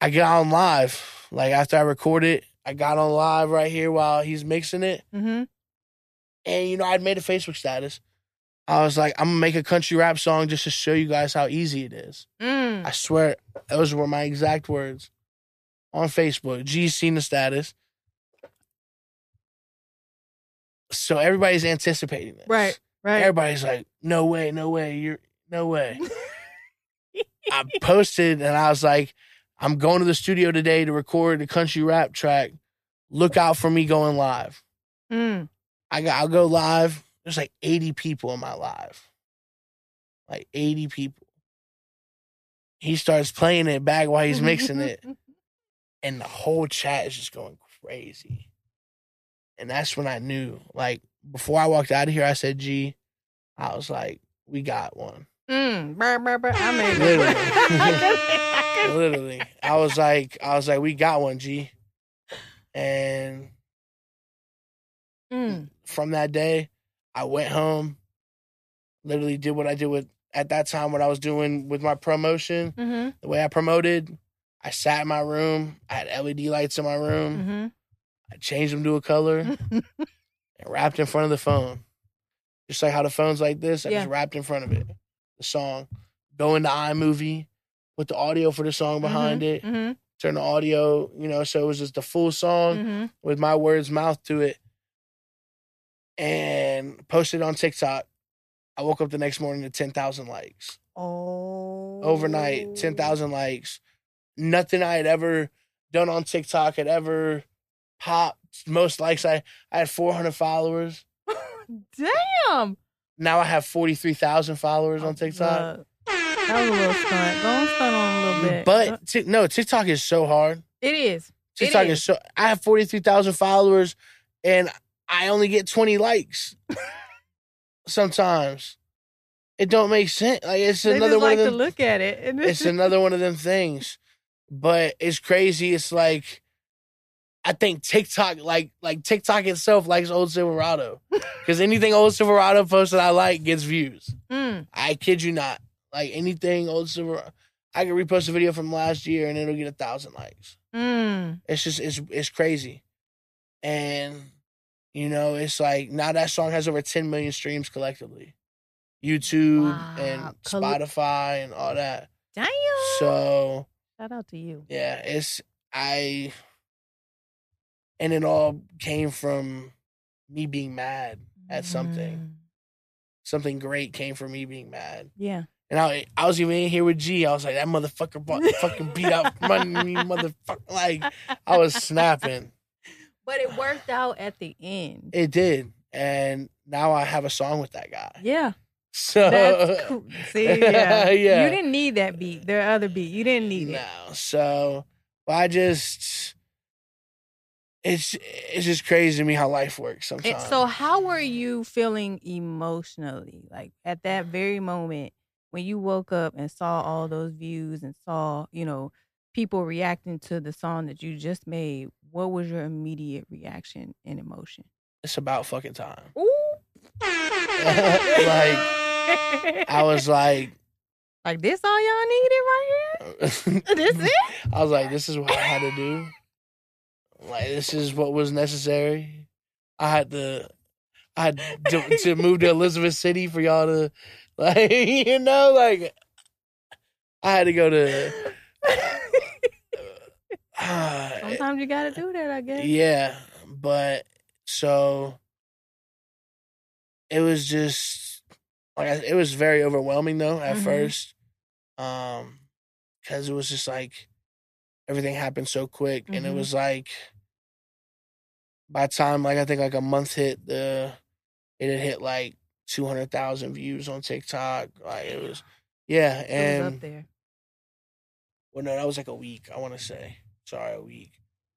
I got on live. Like after I recorded, I got on live right here while he's mixing it. hmm And you know, I'd made a Facebook status. I was like, I'm gonna make a country rap song just to show you guys how easy it is. Mm. I swear, those were my exact words on Facebook. G's seen the status. So everybody's anticipating this. Right. Right. Everybody's like, no way, no way, you're no way. I posted and I was like, I'm going to the studio today to record the country rap track. Look out for me going live. Mm. I got I'll go live. There's like 80 people in my live. Like 80 people. He starts playing it back while he's mixing it. And the whole chat is just going crazy. And that's when I knew. Like before I walked out of here, I said, G, I was like, we got one. Mm. Brr, brr, brr. I made Literally. Literally. I was like, I was like, we got one, G. And mm. from that day, I went home, literally did what I did with at that time what I was doing with my promotion, hmm the way I promoted. I sat in my room, I had LED lights in my room, hmm I changed them to a color and rapped in front of the phone. Just like how the phone's like this, I Yeah. just rapped in front of it. The song. Go into iMovie, put the audio for the song behind it, hmm turn the audio, you know, so it was just the full song hmm with my words mouth to it and posted on TikTok. I woke up the next morning to 10,000 likes. Oh. Overnight, 10,000 likes. Nothing I had ever done on TikTok had ever popped. Most likes I, I had 400 followers. Damn. Now I have 43,000 followers on TikTok. Look, that was a little stunt. Go on stunt on a little bit. But Tik- no, TikTok is so hard. it is. TikTok is. is. so. I have 43,000 followers and I only get 20 likes sometimes. It don't make sense. Like it's They another just one like of to them. look at it. And It's another one of them things. But it's crazy. It's like I think TikTok, like like TikTok itself, likes old Silverado because anything old Silverado posts that I like gets views. Mm. I kid you not. Like anything old Silverado, I can repost a video from last year and it'll get a thousand likes. Mm. It's just it's it's crazy, and you know it's like now that song has over 10 million streams collectively, YouTube Wow. and Coll- Spotify and all that. Damn. So Shout out to you. yeah, it's I, and it all came from me being mad at something. Mm. Something great came from me being mad. Yeah. And I, I was even in here with G. I was like, that motherfucker bought, fucking beat up money, motherfucker. Like, I was snapping. But it worked out at the end. It did. And now I have a song with that guy. yeah. So That's cool. See, yeah. Yeah. You didn't need that beat. There are other beat. You didn't need it. No, so I just it's it's just crazy to me how life works And sometimes. so, how were you feeling emotionally, like at that very moment when you woke up and saw all those views and saw, you know, people reacting to the song that you just made? What was your immediate reaction and emotion? it's about fucking time. Ooh. Like, I was like like this all y'all needed right here. This it? I was like, this is what I had to do. Like this is what was necessary. I had to I had to, to move to Elizabeth City for y'all to like you know, like I had to go to Sometimes you gotta do that, I guess. yeah, but so it was just like it was very overwhelming though at Mhm. first, um, because it was just like everything happened so quick, and it Mhm. was like by the time like I think like a month hit the it had hit like two hundred thousand views on TikTok, like it was yeah, It and was up there. well, no, that was like a week. I want to say, sorry, a week,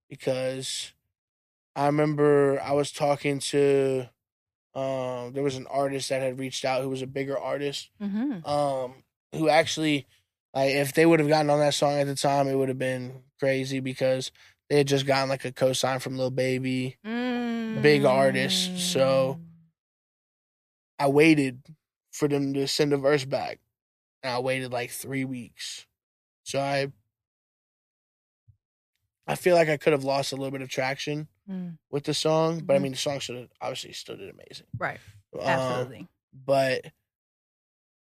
because I remember I was talking to, um, there was an artist that had reached out who was a bigger artist, Mm-hmm. um, who actually, like, if they would have gotten on that song at the time, it would have been crazy because they had just gotten like a co-sign from Lil Baby. Big artist, so- I waited for them to send a verse back, and I waited like three weeks. So I, I feel like I could have lost a little bit of traction Mm, with the song, but I Mhm. mean the song should have obviously still did amazing. right. Um, Absolutely. but,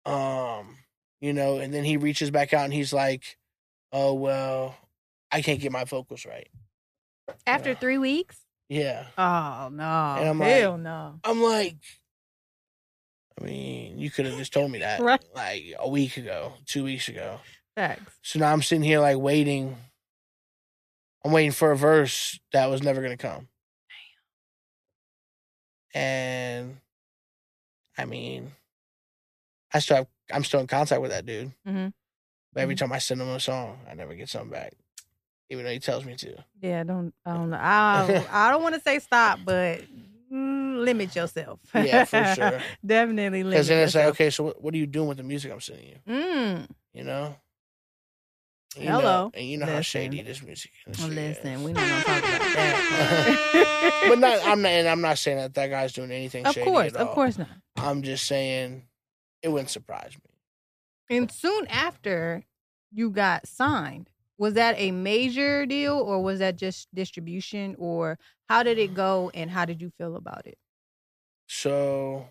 um, you know, and then he reaches back out and he's like, "Oh well, I can't get my vocals right." After three weeks? Yeah, Oh no. And I'm like- Hell no. I'm like, I mean, you could have just told me that Right. like a week ago, two weeks ago. Facts. So now I'm sitting here like waiting. I'm waiting for a verse that was never gonna come. And I mean, I still have, I'm still in contact with that dude. Mhm. But every Mhm. time I send him a song, I never get something back, even though he tells me to. Yeah, don't I don't know. I I don't want to say stop, but mm, limit yourself. Yeah, for sure. Definitely limit Because then it's like, okay, so what, what are you doing with the music I'm sending you? Mm, You know. You Hello. know, and you know how Listen. shady this music industry listen, is. we're not gonna talk about that. but not, I'm not, and I'm not saying that that guy's doing anything. Shady. Of course, of course not. I'm just saying, it wouldn't surprise me. And soon after you got signed, was that a major deal or was that just distribution or how did it go and how did you feel about it? So,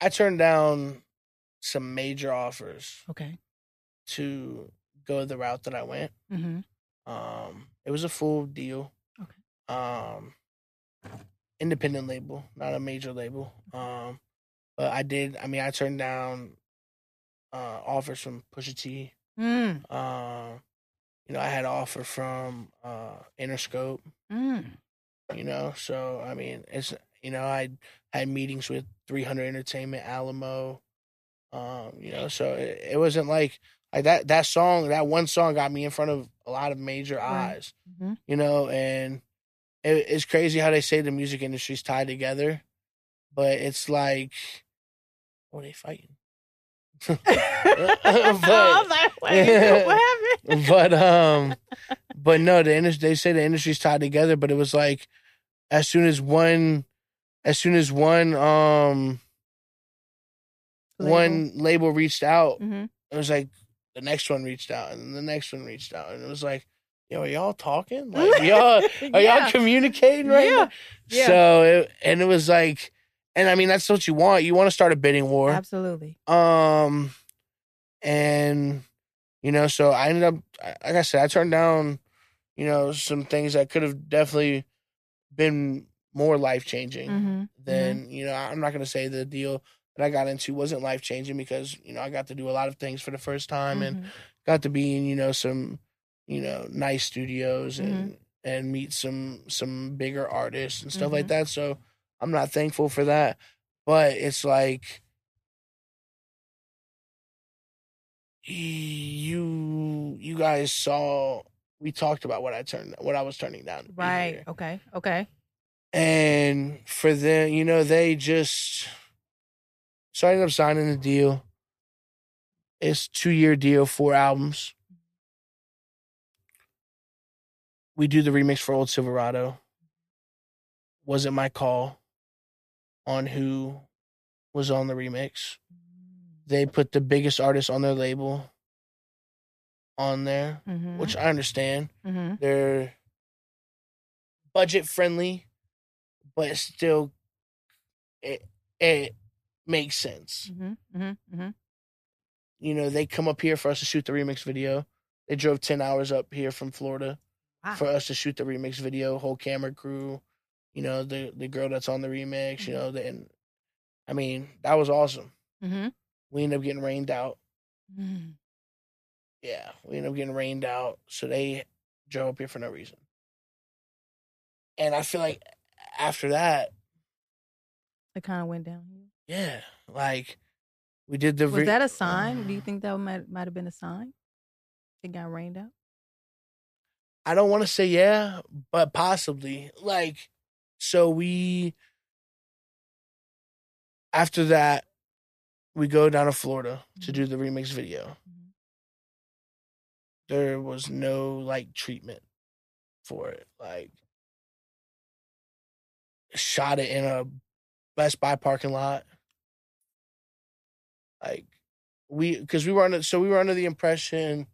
I turned down some major offers Okay. To go the route that I went. Mm-hmm. Um, it was a full deal. Okay. Um, independent label, not a major label. Um, but I did. I mean, I turned down uh, offers from Pusha T. Mm. Um, you know, I had an offer from uh, Interscope. Mm. You know, so I mean, it's you know, I had meetings with 300 Entertainment, Alamo. Um, you know, so it, it wasn't like like that. That song, that one song, got me in front of a lot of major Right. eyes. Mhm. You know, and it, it's crazy how they say the music industry's tied together, but it's like, what are they fighting? Like, wait, but um but no the industry they say the industry's tied together but it was like as soon as one as soon as one um one label reached out Mm-hmm. it was like the next one reached out and the next one reached out and it was like yo are y'all talking like y'all are y'all communicating right Yeah. now? Yeah. so it, and it was like and i mean that's what you want you want to start a bidding war Absolutely. um, and you know, so I ended up, like I said, I turned down, you know, some things that could have definitely been more life changing Mm-hmm. than you know. I'm not gonna say the deal that I got into wasn't life changing because you know I got to do a lot of things for the first time and mm-hmm. got to be in you know some you know nice studios and mm-hmm. and meet some some bigger artists and stuff like mm-hmm. that. So I'm not thankful for that, but it's like you you guys saw we talked about what I turned what I was turning down. Right. Okay. Okay. And for them, you know, they just so I ended up signing the deal. It's two year deal, four albums. We do the remix for Old Silverado. Wasn't my call on who was on the remix. They put the biggest artist on their label on there, Mm-hmm. which I understand. mm-hmm. They're budget friendly, but it's still it it makes sense. Mm-hmm. Mm-hmm. Mm-hmm. You know, they come up here for us to shoot the remix video. They drove ten hours up here from Florida Wow. for us to shoot the remix video, whole camera crew, you know, the the girl that's on the remix, you know, and I mean, that was awesome. Mm-hmm. We ended up getting rained out. Mm-hmm. Yeah, we ended up getting rained out, so they drove up here for no reason. And I feel like after that, It kind of went downhill. Yeah, like we did the. Was that a sign? Do you think that might might have been a sign? It got rained out. I don't want to say yeah, but possibly. Like, so we after that, we go down to Florida to do the remix video. Mhm. There was no like treatment for it. Like, shot it in a Best Buy parking lot. Like, we because we were under so we were under the impression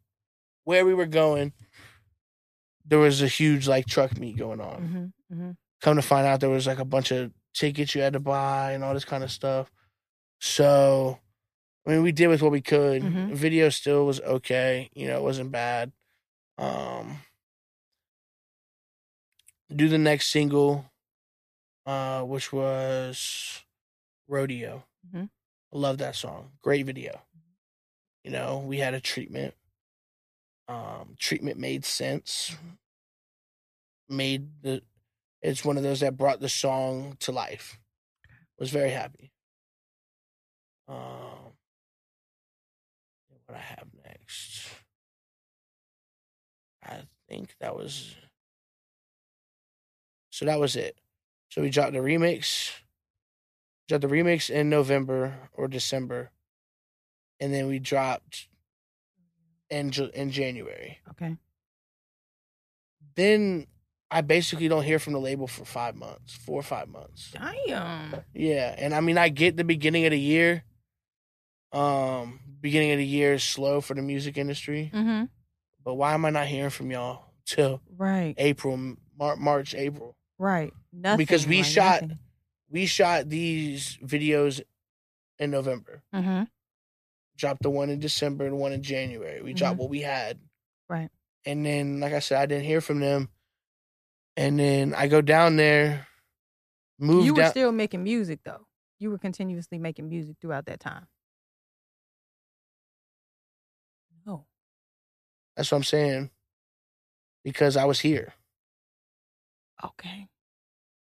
where we were going. There was a huge like truck meet going on Mm-hmm. Mm-hmm. come to find out there was like a bunch of tickets you had to buy and all this kind of stuff. So, I mean, we did with what we could. Mhm. Video still was okay. You know, it wasn't bad. Um, do the next single, uh, which was Rodeo. I love that song. Great video. You know, we had a treatment. Um, treatment made sense. Made the it's one of those that brought the song to life. Was very happy. Um, what I have next, I think that was. So that was it. So we dropped the remix. Dropped the remix in November or December, and then we dropped in in January. Okay. Then I basically don't hear from the label for five months, four or five months. Damn. Yeah, and I mean I get the beginning of the year. Um, beginning of the year is slow for the music industry, Mm-hmm. but why am I not hearing from y'all till Right. April, Mar- March, April? Right. Nothing. Because we shot- nothing. We shot these videos in November. Mm-hmm. Dropped the one in December, the one in January. We dropped Mhm. what we had. Right. And then, like I said, I didn't hear from them. And then I go down there, move You were down. still making music though. You were continuously making music throughout that time. No. That's what I'm saying. Because I was here. Okay.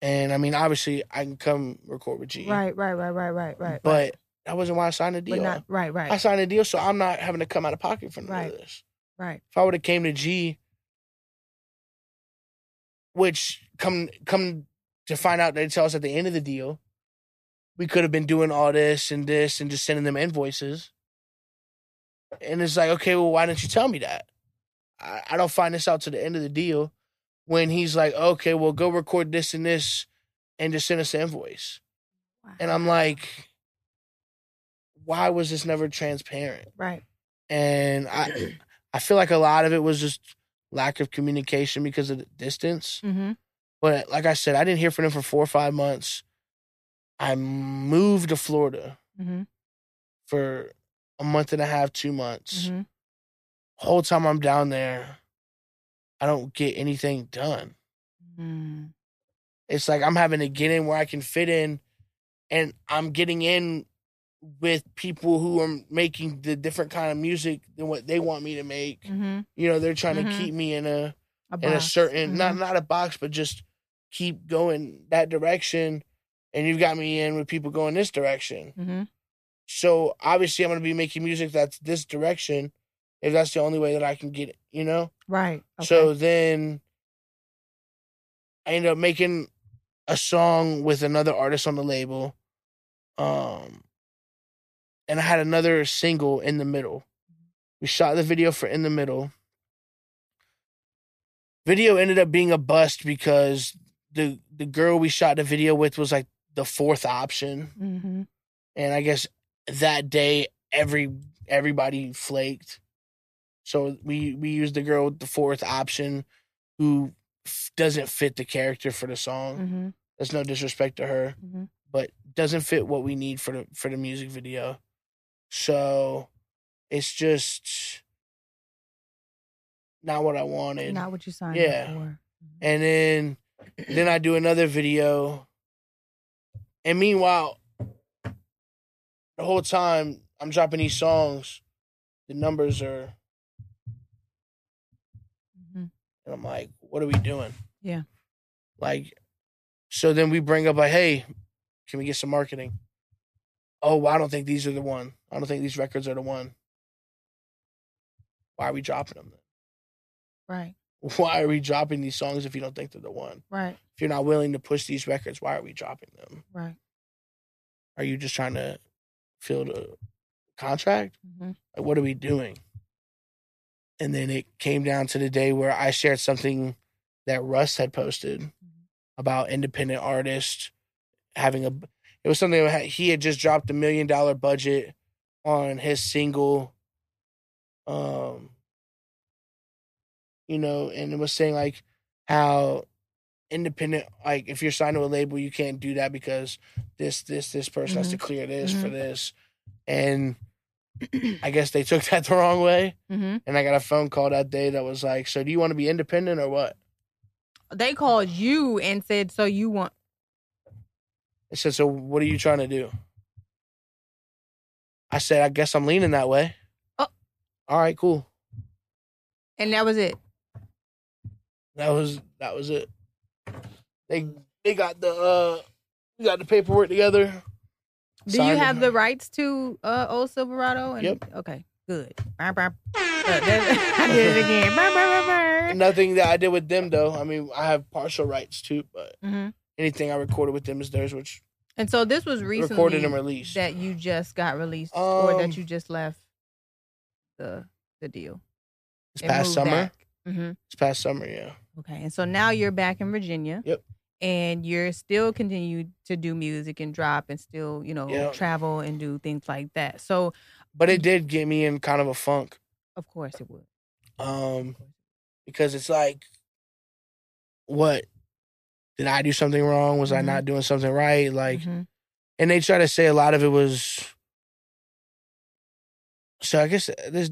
And I mean, obviously, I can come record with G. Right. Right. Right. Right. Right. Right. But right. that wasn't why I signed the deal. but not right. Right. I signed a deal, so I'm not having to come out of pocket for none Right. of this. Right. If I would have came to G, which come come to find out they tell us at the end of the deal, we could have been doing all this and this and just sending them invoices. And it's like, okay, well, why didn't you tell me that? I, I don't find this out to the end of the deal when he's like, okay, well, go record this and this and just send us the invoice. And I'm like, why was this never transparent? Right. And I I feel like a lot of it was just lack of communication because of the distance. Mm-hmm. But like I said, I didn't hear from them for four or five months. I moved to Florida Mm-hmm. for a month and a half, two months. Mm-hmm. Whole time I'm down there, I don't get anything done. Mm-hmm. It's like I'm having to get in where I can fit in, and I'm getting in with people who are making the different kind of music than what they want me to make. Mm-hmm. You know, they're trying Mhm. to keep me in a A in a certain not Mhm. not a box, but just keep going that direction. and you've got me in with people going this direction. Mm-hmm. So obviously, I'm going to be making music that's this direction if that's the only way that I can get it, you know? Right. So then I ended up making a song with another artist on the label. Um, and I had another single in the middle. We shot the video for In the Middle. Video ended up being a bust because the the girl we shot the video with was like the fourth option. Mm-hmm. And I guess that day every everybody flaked. So we we used the girl with the fourth option who f- doesn't fit the character for the song. Mm-hmm. There's no disrespect to her, Mhm. but doesn't fit what we need for the for the music video. So it's just not what I wanted. Not what you signed Yeah. for. And then then I do another video. And meanwhile, the whole time I'm dropping these songs, the numbers are and I'm like, what are we doing? Yeah. Like, so then we bring up like, hey, can we get some marketing? Oh, well, I don't think these are the one. I don't think these records are the one. Why are we dropping them then? Right. Why are we dropping these songs if you don't think they're the one? Right. If you're not willing to push these records, why are we dropping them? Right. Are you just trying to fill the contract? Mm-hmm. Like, what are we doing? And then it came down to the day where I shared something that Russ had posted about independent artists having a. It was something that he had just dropped a million dollar budget on his single. Um, you know, and it was saying like how independent, like if you're signed to a label, you can't do that because this, this, this person has to clear this for Mhm. this, and I guess they took that the wrong way. Mm-hmm. And I got a phone call that day that was like, "So do you want to be independent or what?" They called you and said, "So you want?" I said, "So what are you trying to do?" I said, "I guess I'm leaning that way." Oh. all right, cool. And that was it. That was that was it. They they got the uh we got the paperwork together. Do you have the rights to uh, old Silverado? And, Yep. Okay. Good. I did it again. Nothing that I did with them though. I mean, I have partial rights too, but Mhm. anything I recorded with them is theirs, which And so this was recently recorded and released. that you just got released, or Um, that you just left the the deal. this past summer. hmm This past summer, yeah. Okay, and so now you're back in Virginia. Yep. And you're still continue to do music and drop and still, you know, Yep. travel and do things like that. So But it did get me in kind of a funk. of course it would. Um because it's like what did I do something wrong? Was I Mhm. not doing something right? Like Mhm. and they try to say a lot of it was so I guess this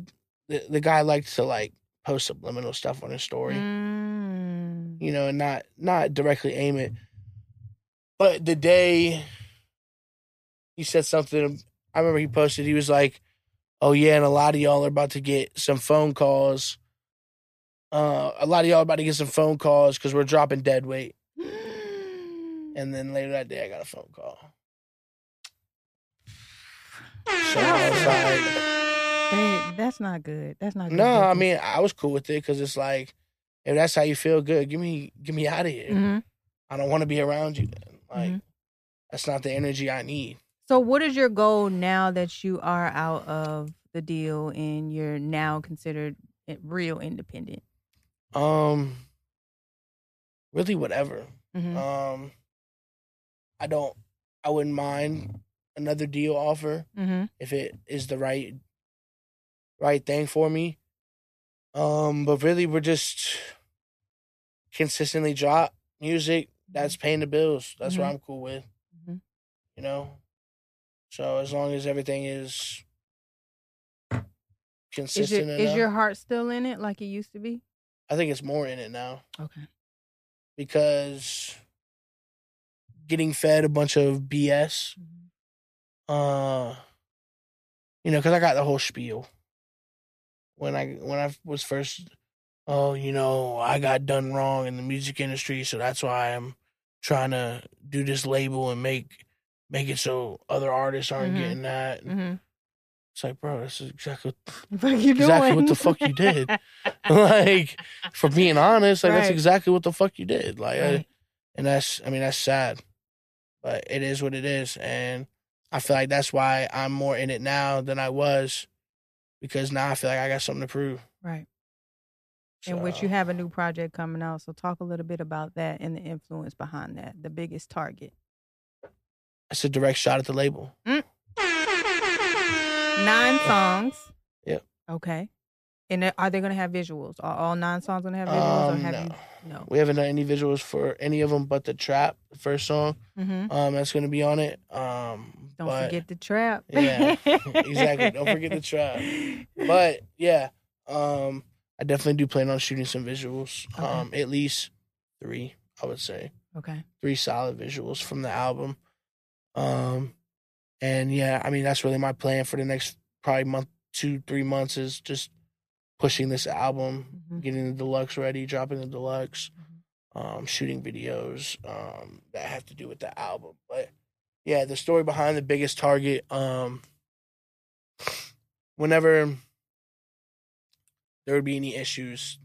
the, the guy liked to like post subliminal stuff on his story. Mm. You know, and not not directly aim it. But the day he said something, I remember he posted. He was like, "Oh yeah, and a lot of y'all are about to get some phone calls. Uh, a lot of y'all are about to get some phone calls because we're dropping dead weight." And then later that day, I got a phone call. So I was like, That- that's not good. That's not good. "No, I mean, I was cool with it because it's like, if that's how you feel, good. Give me, get me out of here. Mhm. I don't want to be around you then. Like Mhm. that's not the energy I need. So, what is your goal now that you are out of the deal and you're now considered real independent? Um really whatever. Mhm. Um I don't I wouldn't mind another deal offer Mm-hmm. if it is the right right thing for me. Um but really we're just consistently drop music that's paying the bills. That's what Mhm. I'm cool with. Mhm. You know? So as long as everything is Is, consistent your, enough, is your heart still in it like it used to be? I think it's more in it now. Okay. because getting fed a bunch of BS. Uh, you know, because I got the whole spiel when I when I was first. Oh, you know, I got done wrong in the music industry, so that's why I'm trying to do this label and make make it so other artists aren't Mhm. getting that. Mm-hmm. It's like, bro, this is exactly What you Exactly doing? what the fuck you did. like for being honest, like that's exactly what the fuck you did. Like, I- and that's I mean that's sad, but it is what it is, and I feel like that's why I'm more in it now than I was, because now I feel like I got something to prove. Right. In which you have a new project coming out. So talk a little bit about that and the influence behind that. The biggest target. it's a direct shot at the label. Mm. Nine songs. Yep. Okay. And are they going to have visuals? Are all nine songs going to have visuals, or Um, have no. you? No. We haven't done any visuals for any of them, but the trap, the first song, Mm-hmm. um, that's gonna be on it. Um, Don't but, forget the trap. Yeah, exactly. Don't forget the trap. but yeah, um, I definitely do plan on shooting some visuals. Okay. Um, at least three, I would say, okay. three solid visuals from the album. Um, and yeah, I mean that's really my plan for the next probably month, two, three months is just pushing this album, Mhm. getting the deluxe ready, dropping the deluxe, Mm-hmm. um, shooting videos um, that have to do with the album. But yeah, the story behind the biggest target. Um, whenever there would be any issues,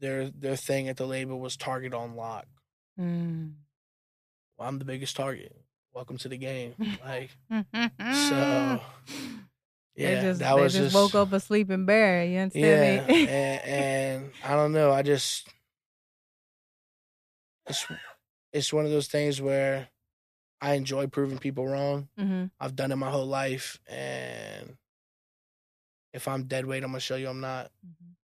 their their thing at the label was target on lock. Mm. Well, I'm the biggest target. Welcome to the game. Like so. Yeah, they just, that they was just, just woke up a sleeping bear. You Yeah, understand me? and, and I don't know. I just it's it's one of those things where I enjoy proving people wrong. hmm I've done it my whole life, and if I'm dead weight, I'm gonna show you I'm not.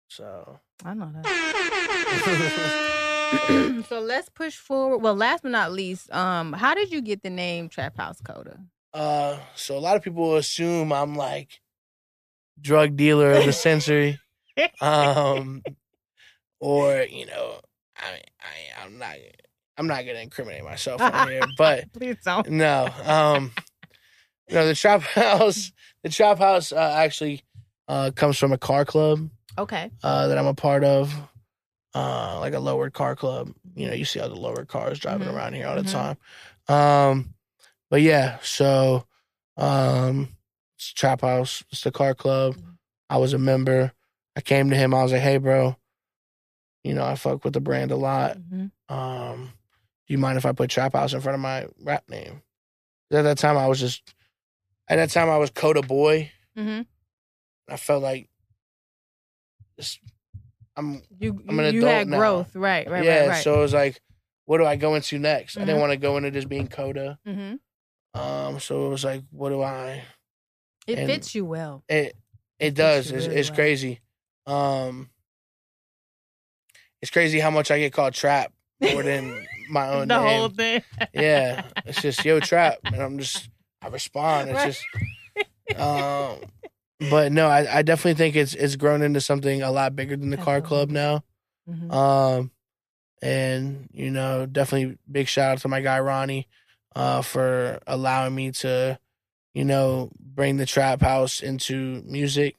So I know that. so let's push forward. Well, last but not least, um, how did you get the name Trap House Coda? Uh, so a lot of people assume I'm like drug dealer of the century, um, or you know, I I I'm not I'm not gonna incriminate myself on here, but. Please don't. No. Um no, the trap house the trap house uh, actually uh comes from a car club Okay. uh that I'm a part of. Uh like a lowered car club. You know, you see all the lowered cars driving Mhm. around here all the Mhm. time. Um but yeah, so um it's trap house, it's the car club. Mhm. I was a member. I came to him, I was like, Hey bro, you know, I fuck with the brand a lot. Mhm. Um, do you mind if I put Trap House in front of my rap name? At that time, I was just, at that time, I was Coda Boy. Mhm. I felt like, I'm, You I'm an you adult had now. growth, right? Right. yeah. Right. Right. So it was like, what do I go into next? I Mhm. didn't want to go into just being Coda. hmm Um, so it was like, what do I? It And- fits you well. It, it fits does. It's, really it's well. crazy. Um, it's crazy how much I get called Trap more than my own the name. whole thing. yeah, it's just yo trap, and I'm just I respond. It's Right. just, um, but no, I, I definitely think it's it's grown into something a lot bigger than the car club now. Mhm. Um, and you know, definitely big shout out to my guy Ronnie, uh, for allowing me to, you know, bring the trap house into music,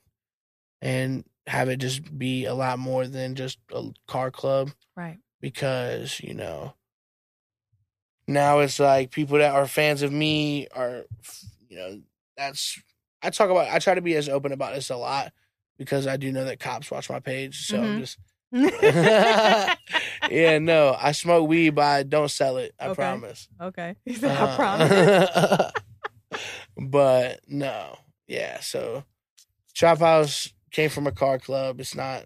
and have it just be a lot more than just a car club Right. because you know now it's like people that are fans of me are you know that's i talk about i try to be as open about this a lot because i do know that cops watch my page so I'm Mhm. just yeah no i smoke weed but i don't sell it i Okay. promise okay. He said, Uh, I promise. but no yeah so trap house came from a car club it's not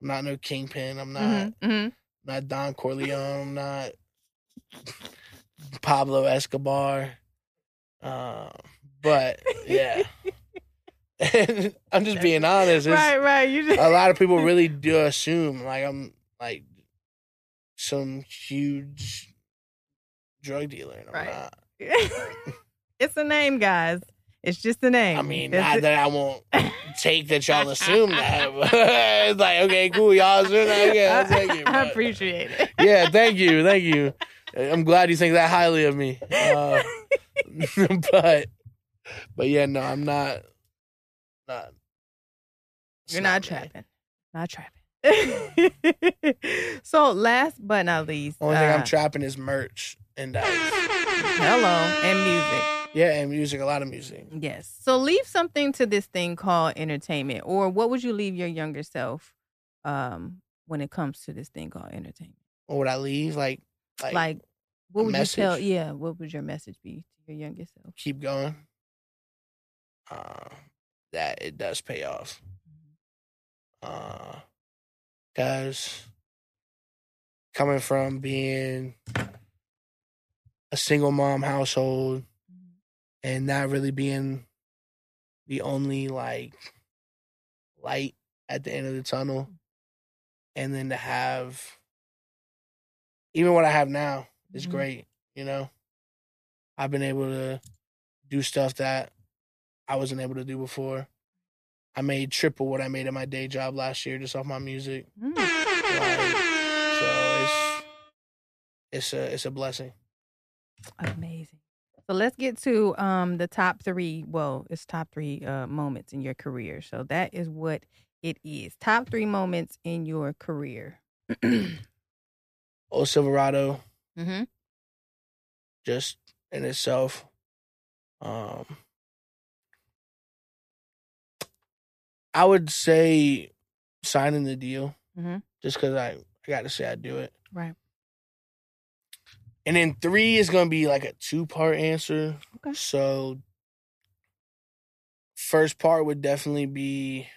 i'm not no kingpin i'm not Mhm, mhm. not Don Corleone, I'm not Pablo Escobar. Um, but yeah, I'm just being honest. Right. Right. You just A lot of people really do assume like I'm like some huge drug dealer. And I'm Right. not. it's a name, guys. It's just a name. I mean, It's not a- that I won't take that y'all assume that. But it's like, okay, cool, y'all assume that. Yeah, I'll take it. I appreciate it. yeah, thank you, thank you. I'm glad you think that highly of me. Uh, but, but yeah, no, I'm not. Not. You're not me. trapping. Not trapping. so last but not least, Only thing uh, I'm trapping is merch and that. hello and music. Yeah, and music, a lot of music. Yes. So leave something to this thing called entertainment, or what would you leave your younger self um, when it comes to this thing called entertainment? Or would I leave? Like, like, Like, what would you tell? Yeah, what would your message be to your younger self? keep going. Uh, that it does pay off. Uh, cause coming from being a single mom household and not really being the only like light at the end of the tunnel and then to have even what I have now is Mhm. great, you know. I've been able to do stuff that I wasn't able to do before. I made triple what I made at my day job last year just off my music. Mm. Like, so it's it's a it's a blessing. Amazing. So let's get to um the top three. Well, it's top three uh moments in your career. So that is what it is. Top three moments in your career. mm-hmm. Old Silverado, just in itself. Um, I would say signing the deal, Mhm. just because I, I got to say I do it. Right. And then three is gonna be like a two part answer. Okay. So first part would definitely be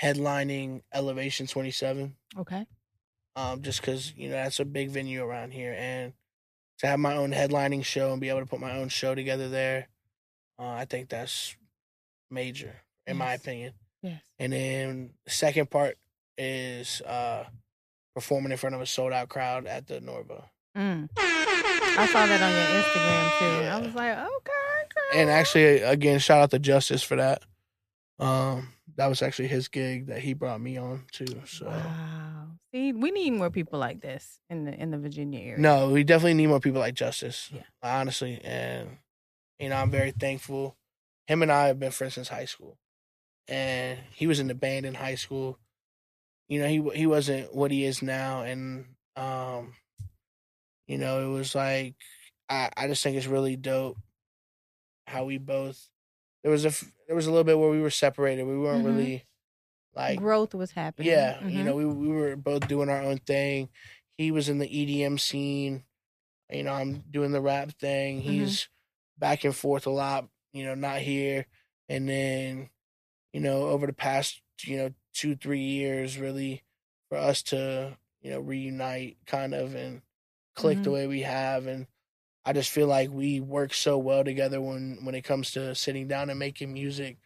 headlining Elevation Twenty Seven. Okay. Um, just because you know that's a big venue around here, and to have my own headlining show and be able to put my own show together there, uh, I think that's major in my opinion. Yes. And then second part is uh, performing in front of a sold out crowd at the Norva. Mm. I saw that on your Instagram too. Yeah. I was like, okay, girl. And actually, again, shout out to Justice for that. Um, that was actually his gig that he brought me on too. So wow. See, we need more people like this in the in the Virginia area. no, we definitely need more people like Justice. Yeah. honestly, and you know, I'm very thankful. Him and I have been friends since high school, and he was in the band in high school. You know, he he wasn't what he is now, and um, you know, it was like I I just think it's really dope how we both. There was a there was a little bit where we were separated. We weren't Mhm. really like growth was happening. yeah, you Mhm. know, we we were both doing our own thing. He was in the EDM scene. You know, I'm doing the rap thing. Mm-hmm. He's back and forth a lot, you know, not here. And then, you know, over the past, you know, two, three years, really for us to, you know, reunite kind of and click the Mhm. way we have. And I just feel like we work so well together when when it comes to sitting down and making music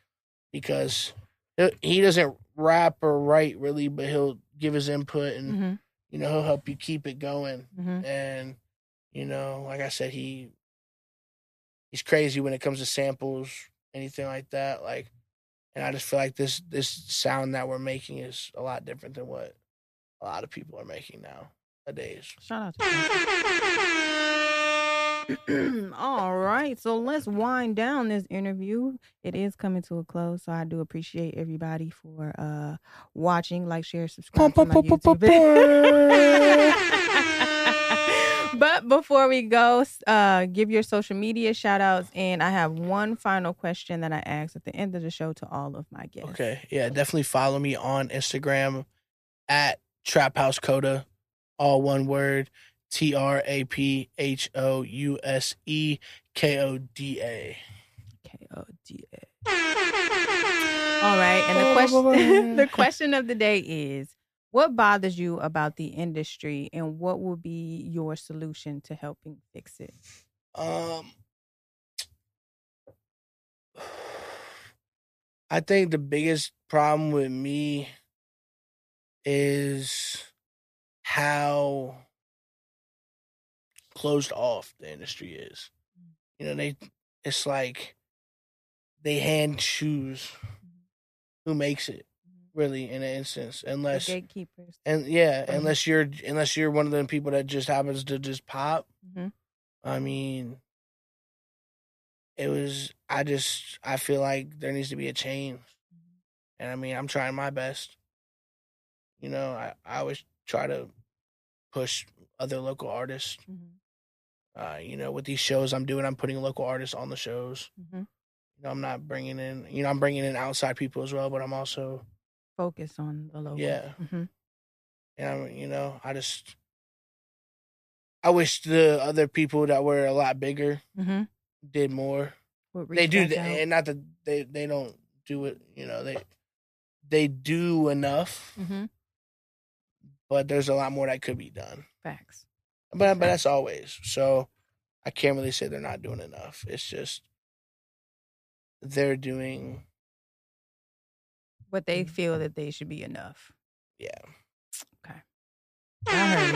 because he- doesn't rap or write really, but he'll give his input and Mhm. you know he'll help you keep it going. Mhm. And you know, like I said, he he's crazy when it comes to samples, anything like that. Like, and I just feel like this this sound that we're making is a lot different than what a lot of people are making nowadays. Shout out to. All right, so let's wind down this interview. It is coming to a close, so I do appreciate everybody for uh watching, like, share, subscribe to my YouTube. but before we go, uh, give your social media shout outs, and I have one final question that I ask at the end of the show to all of my guests. Okay, yeah, definitely follow me on Instagram at Trap House Koda, all one word. T R A P H O U S E K O D A. K O D A. All right, and the question the question of the day is what bothers you about the industry and what will be your solution to helping fix it? Um, I think the biggest problem with me is how closed off the industry is. You know, they it's like they hand choose who makes it really in an instance The unless gatekeepers. and yeah Mhm. unless you're unless you're one of the people that just happens to just pop hmm I mean, it was. I just. I feel like there needs to be a change, and I mean, I'm trying my best. you know, I, I always try to push other local artists. Mhm. Uh, you know, with these shows I'm doing, I'm putting local artists on the shows. Mhm. You know, I'm not bringing in, you know, I'm bringing in outside people as well, but I'm also, Focus on the logo. Yeah. Mm-hmm. and I'm, you know, I just, I wish the other people that were a lot bigger hmm did more. they do, and not that they they don't do it. You know, they they do enough, hmm but there's a lot more that could be done. Facts. But but that's always so. I can't really say they're not doing enough. It's just they're doing What they feel that they should be enough. yeah. I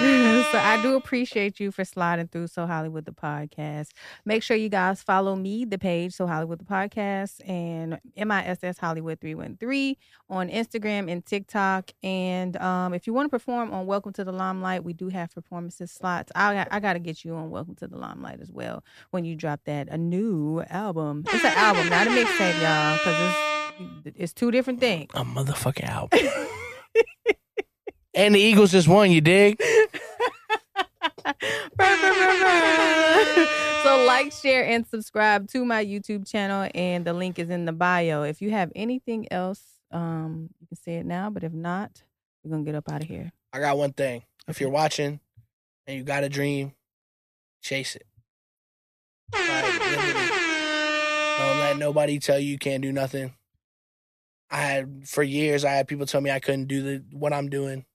you. so I do appreciate you for sliding through So Hollywood the podcast. Make sure you guys follow me, the page So Hollywood the podcast, and MISS Hollywood three one three on Instagram and TikTok. And um, if you want to perform on Welcome to the Limelight, we do have performances slots. I I got to get you on Welcome to the Limelight as well when you drop that a new album. It's an album, not a mixtape, y'all, because it's it's two different things. A motherfucking album. and the Eagles just won. You dig? so like, share, and subscribe to my YouTube channel, and the link is in the bio. If you have anything else, um, you can say it now. But if not, we're gonna get up out of here. I got one thing. If you're watching and you got a dream, chase it. Like, don't let nobody tell you you can't do nothing. I had for years I had people tell me I couldn't do the what I'm doing.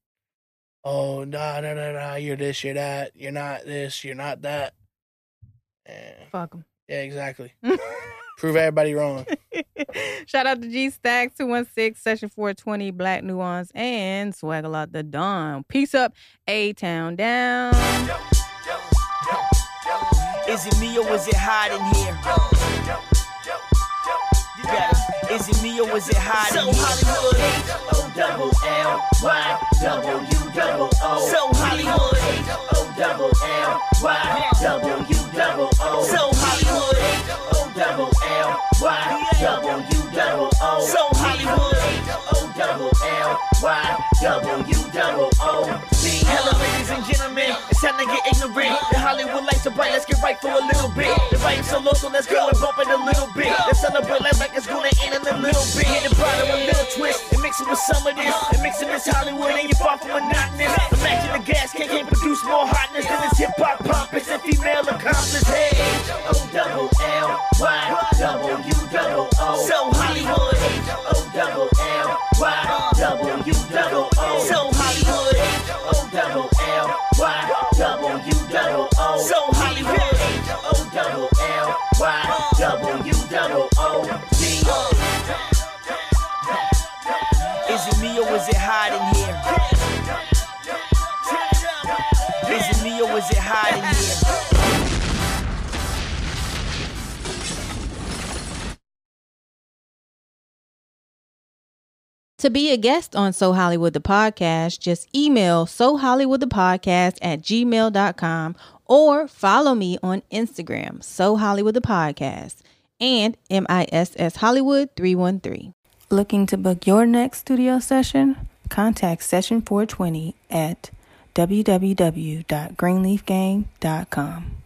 Oh no no no no! You're this, you're that. You're not this, you're not that. And, Fuck them. yeah, exactly. Prove everybody wrong. Shout out to G Stack 216, Session 420, Black Nuance, and Swag a lot the Dawn. Peace up, A Town down. Is it me or is it hot in here? It. Is it me or is it hot? So Hollywood, O double L Y W double O. So Hollywood, O double L Y W double O. So Hollywood, O double L Y W double O. So Hollywood, double L Y W double O. Hello, ladies and gentlemen. It's time to get ignorant. The Hollywood lights are bright. Let's get right for a little bit. The vibe's so low, so let's go and bump it a little bit. Let's celebrate like it's gonna end in a little bit. Hit the bottom a little twist and mix it with some of this. And mix it this Hollywood and you're far from monotonous. Imagine the gas can can't produce more hotness than this hip hop pompous and female accomplice. Hey, O double L Y W double O. So Hollywood, O double L Y W double O. So Hollywood, O double L Y W double O. So Hollywood, O double L Y W double O. Is it me or is it hot in here? Is it me or is it hot in here? To be a guest on So Hollywood the Podcast, just email So Hollywood the Podcast at gmail.com or follow me on Instagram, So Hollywood the Podcast, and MISS Hollywood 313. Looking to book your next studio session? Contact Session 420 at www.greenleafgang.com.